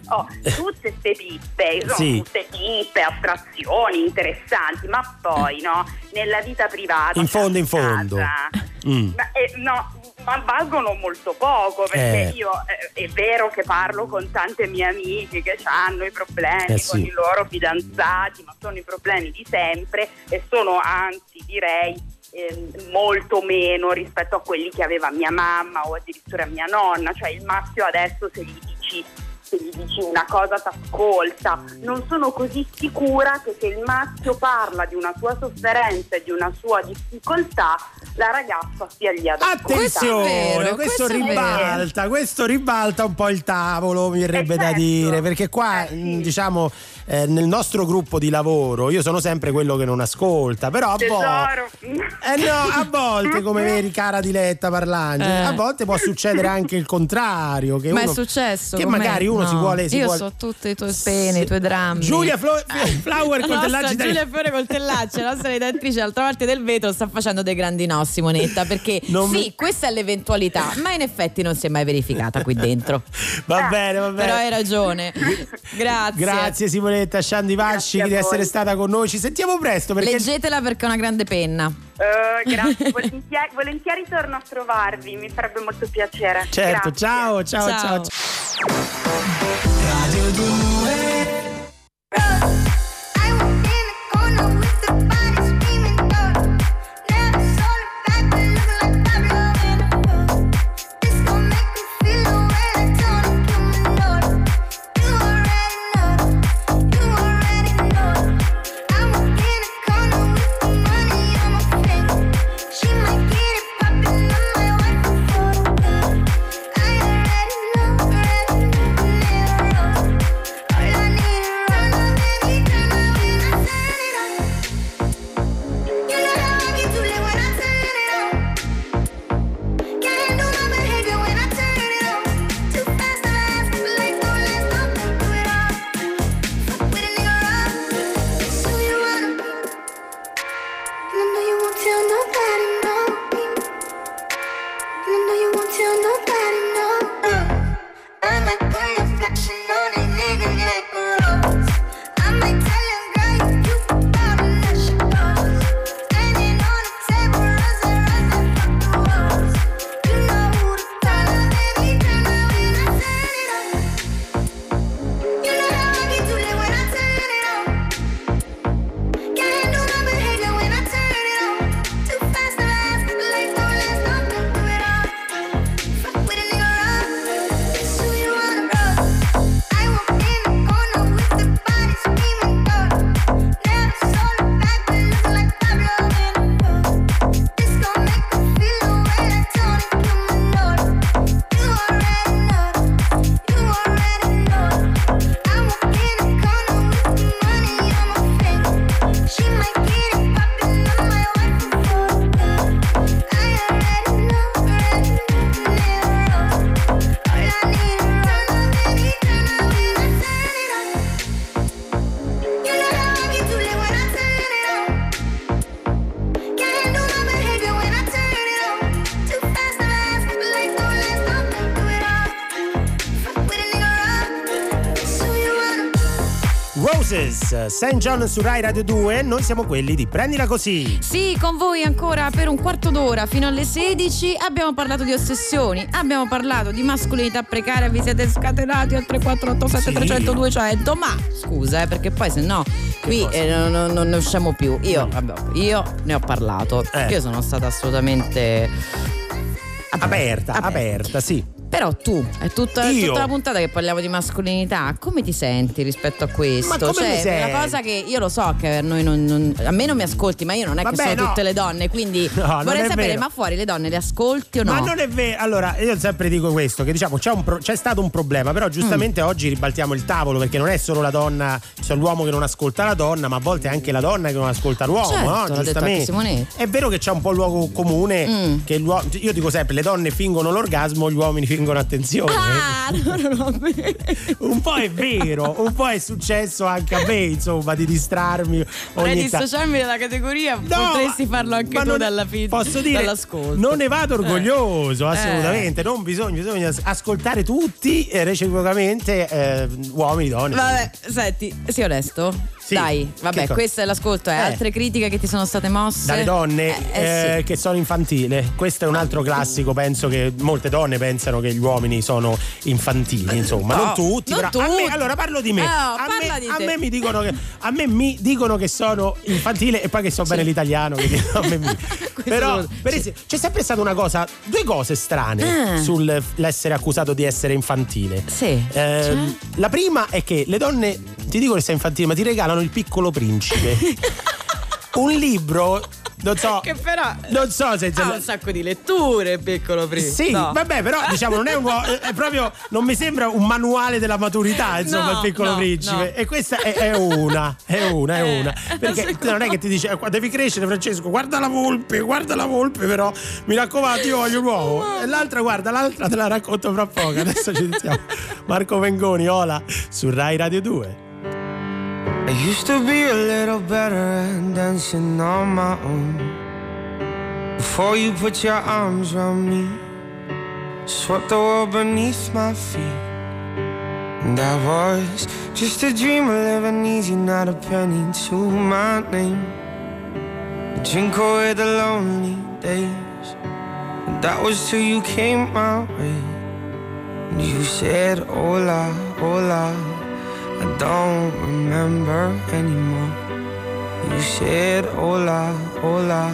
Oh, tutte queste pippe sono Sì. tutte pippe, astrazioni interessanti, ma poi no, nella vita privata In fondo, in fondo. casa, Mm. ma, eh, no, ma valgono molto poco perché Eh. io eh, è vero che parlo con tante mie amiche che hanno i problemi Eh, sì. con i loro fidanzati, ma sono i problemi di sempre e sono anzi direi ehm, molto meno rispetto a quelli che aveva mia mamma o addirittura mia nonna, cioè il maschio adesso se gli dici se gli dici una cosa t'ascolta. Non sono così sicura che se il maschio parla di una sua sofferenza e di una sua difficoltà, la ragazza sia lì ad ascoltare. Attenzione, questo, ribalta, questo ribalta un po' il tavolo, mi verrebbe da dire, perché qua, mh, diciamo, eh, nel nostro gruppo di lavoro io sono sempre quello che non ascolta, però a volte. Eh no, a volte, come vedi, cara Diletta Parlangeli, Eh. a volte può succedere anche il contrario. Che Ma uno, è successo? Che con me? magari uno No. si vuole. Si Io vuole- so tutti i tuoi peni, i tuoi drammi. Giulia Flo- Flower La con nostra Giulia Fiore Coltellacci, la nostra redattrice all'altra parte del vetro sta facendo dei grandi no. Simonetta, perché Non sì, mi- questa è l'eventualità, ma in effetti non si è mai verificata qui dentro. Va bene, va bene. Però hai ragione. Grazie. Grazie Simonetta Sciandi Vasci di essere stata con noi. Ci sentiamo presto perché Leggetela perché è una grande penna. Eh, grazie, volentieri, volentieri torno a trovarvi, mi farebbe molto piacere. Certo, Grazie. ciao, ciao, ciao. Radio 2 St. John su Rai Radio 2. Noi siamo quelli di Prendila Così. Sì, con voi ancora per un quarto d'ora fino alle 16 abbiamo parlato di ossessioni, abbiamo parlato di mascolinità precaria, vi siete scatenati al 3487 Sì. 300 200, ma scusa, eh, perché poi se no qui eh, non, non- ne usciamo più. Io, vabbè, io ne ho parlato, Eh. io sono stata assolutamente Aperta, aperta, sì. Però tu, è tutta, tutta la puntata che parliamo di mascolinità, come ti senti rispetto a questo? Ma come cioè, sento? la cosa che io lo so che a noi non, non- a me non mi ascolti, ma io non è Vabbè, che sono no. tutte le donne, quindi No, vorrei è sapere, vero. ma fuori le donne le ascolti o no? Ma non è vero. Allora, io sempre dico questo: che diciamo c'è, un pro- c'è stato un problema, però giustamente Mm. oggi ribaltiamo il tavolo perché non è solo la donna, cioè l'uomo che non ascolta la donna, ma a volte è anche la donna che non ascolta l'uomo, Certo, no? l'ha detto anche Simonetti. È vero che c'è un po' il luogo comune Mm. che l'uomo. Io dico sempre: le donne fingono l'orgasmo, gli uomini fingono attenzione. Ah, no, no, no. un po' è vero, un po' è successo anche a me, insomma, di distrarmi. Vorrei dissociarmi dalla categoria, No, potresti farlo anche tu non- dalla fin- Posso dire, dall'ascolto. non ne vado orgoglioso, Eh. assolutamente. Non bisogna, bisogna ascoltare tutti eh, reciprocamente, eh, uomini, donne. Vabbè, senti, sii onesto. Sì. Dai, vabbè, Che questo è l'ascolto. Eh. Eh. Altre critiche che ti sono state mosse? Dalle donne Eh, eh, eh, sì. che sono infantili. Questo è un altro classico. Penso che molte donne pensano che gli uomini sono infantili. Insomma, No, non tutti. non però a me- tutti. allora parlo di me. Oh, a, me di a me mi dicono che, a me mi dicono che sono infantile e poi che so bene l'italiano. quindi me Però, per esempio, c'è sempre stata una cosa, due cose strane Ah. sull'essere accusato di essere infantile. Sì. Ehm, La prima è che le donne ti dicono che sei infantile, ma ti regalano il piccolo principe. un libro, non so. Che però Non so se ha un sacco di letture, piccolo primo. sì, No. vabbè, però diciamo non è un è proprio non mi sembra un manuale della maturità, insomma, No, il piccolo no, principe. E questa è, è una, è una, è Eh, una. Perché non è che ti dice "Eh, devi crescere, Francesco, guarda la volpe, guarda la volpe, però mi raccomando, io voglio l'uovo. E l'altra, guarda, l'altra te la racconto fra poco. Adesso ci sentiamo. Marco Vengoni, Ola, su Rai Radio 2. I used to be a little better at dancing on my own. Before you put your arms around me, swept the world beneath my feet. And I was just a dream of living easy, not a penny to my name. I Drink away the lonely days. And that was till you came my way. And you said, Hola, hola. I don't remember anymore. You said, Hola, hola.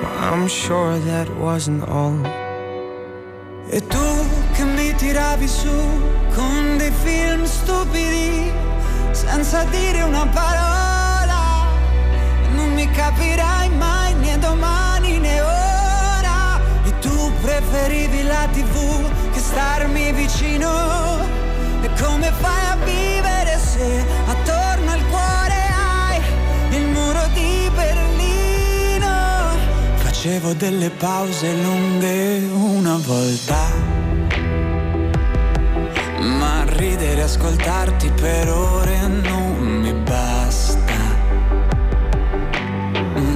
But I'm sure that wasn't all. E tu che mi tiravi su con dei film stupidi, senza dire una parola, non mi capirai mai né domani né ora. E tu preferivi la tv che starmi vicino. E come fai a vivere se attorno al cuore hai il muro di Berlino? Facevo delle pause lunghe una volta. Ma ridere e ascoltarti per ore non mi basta. Mm,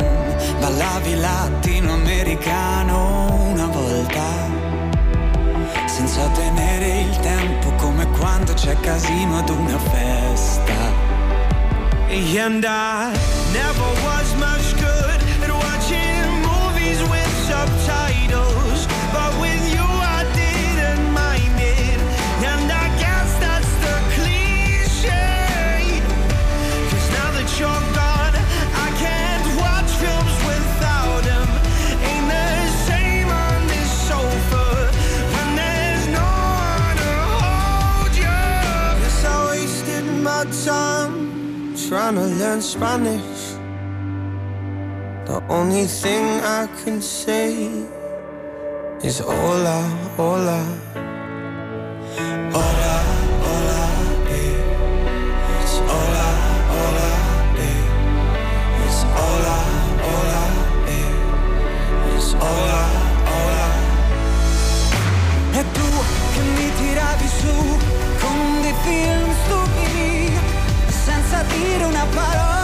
ballavi latinoamericano una volta. Senza tenere il tempo c'è casino ad una festa. And I never was learn Spanish. The only thing I can say is hola, hola. Hola, hola, eh. It's hola, hola, eh. It's hola, hola, eh. It's hola, hola. E tu che mi tiravi su con dei film senza dire una parola,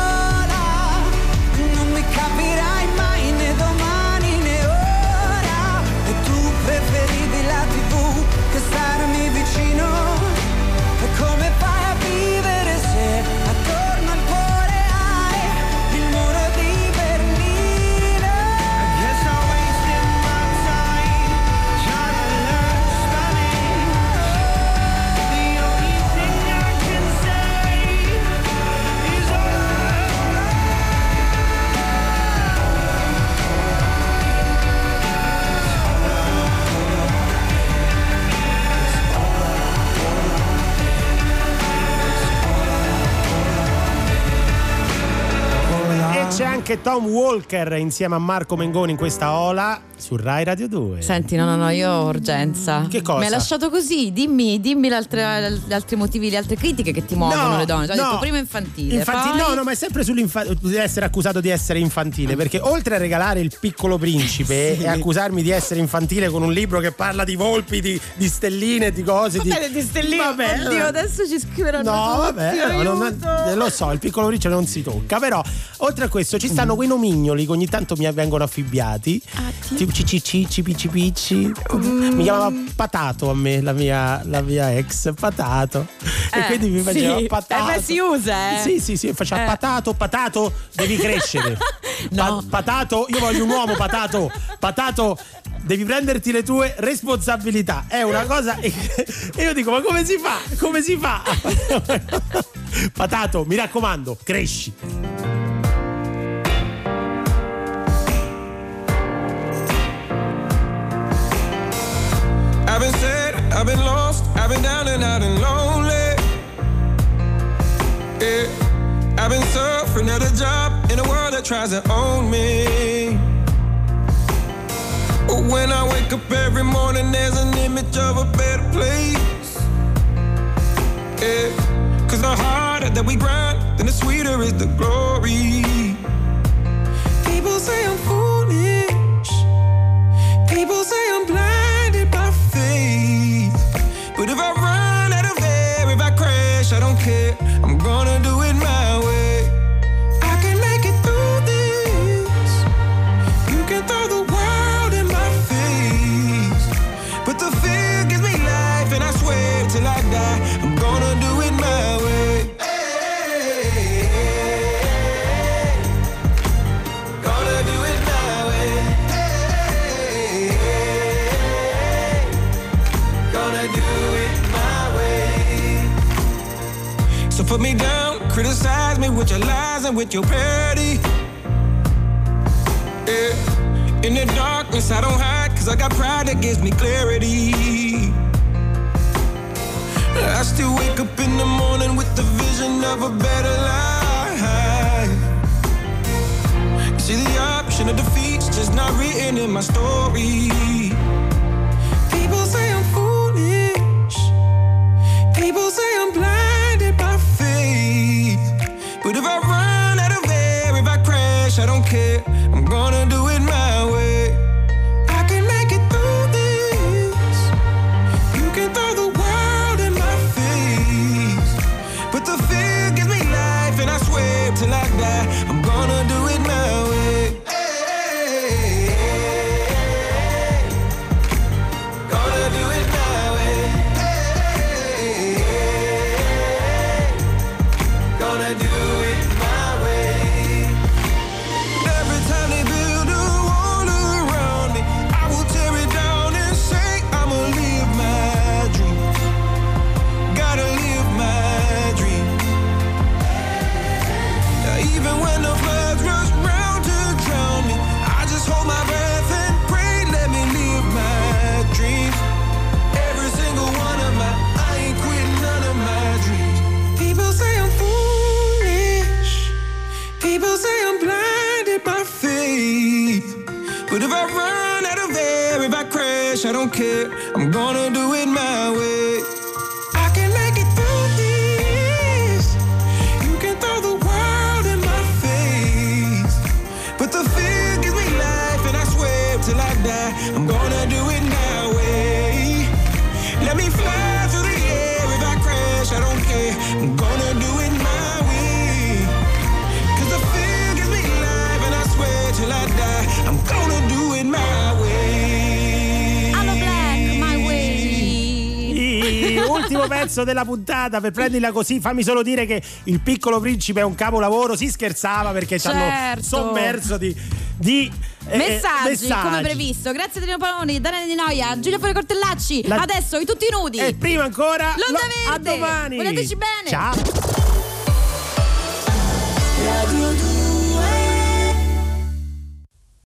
anche Tom Walker insieme a Marco Mengoni in questa ola su Rai Radio 2. Senti, no, no, no, io ho urgenza. Che cosa? Mi hai lasciato così, dimmi, dimmi gli altri motivi, le altre critiche che ti muovono No, le donne. Ho no. detto prima infantile. Infatti, poi- no, no, ma è sempre sull'infantile. di essere accusato di essere infantile. Perché oltre a regalare il piccolo principe Sì. e accusarmi di essere infantile con un libro che parla di volpi, di, di stelline, di cose. Di, Vabbè, di stelline. Vabbè, Oddio, adesso ci scriveranno No, tutti, vabbè, no, non- lo so, il piccolo principe non si tocca. Però, oltre a questo, ci stanno quei nomignoli che ogni tanto mi vengono affibbiati. Tipo cicci, cipi, picci. Mi chiamava Patato a me, la mia, la mia ex. Patato. e Eh, quindi mi faceva sì. patato. Eh, beh, si usa, eh. Sì, sì, sì. Faceva Eh. patato, patato, devi crescere. Pa- patato, io voglio un uomo, patato. Patato. Devi prenderti le tue responsabilità. È una cosa. E io dico: ma come si fa? Come si fa? Patato, mi raccomando, cresci. I've been lost, I've been down and out and lonely. Yeah. I've been suffering at a job in a world that tries to own me. But when I wake up every morning, there's an image of a better place. Yeah. Cause the harder that we grind, then the sweeter is the glory. People say I'm foolish. People say I'm blinded by faith. you parents pezzo della puntata per prenderla così. Fammi solo dire che Il piccolo principe è un capolavoro. Si scherzava perché ci hanno certo. sommerso di. di eh, messaggi, messaggi, come previsto. Grazie Trino Paloni, Daniele Di Noia, Giulio Fuori Cortellacci. La... Adesso i tutti nudi. E prima ancora, L'onda lo... verde. A domani. Voleteci bene. Ciao.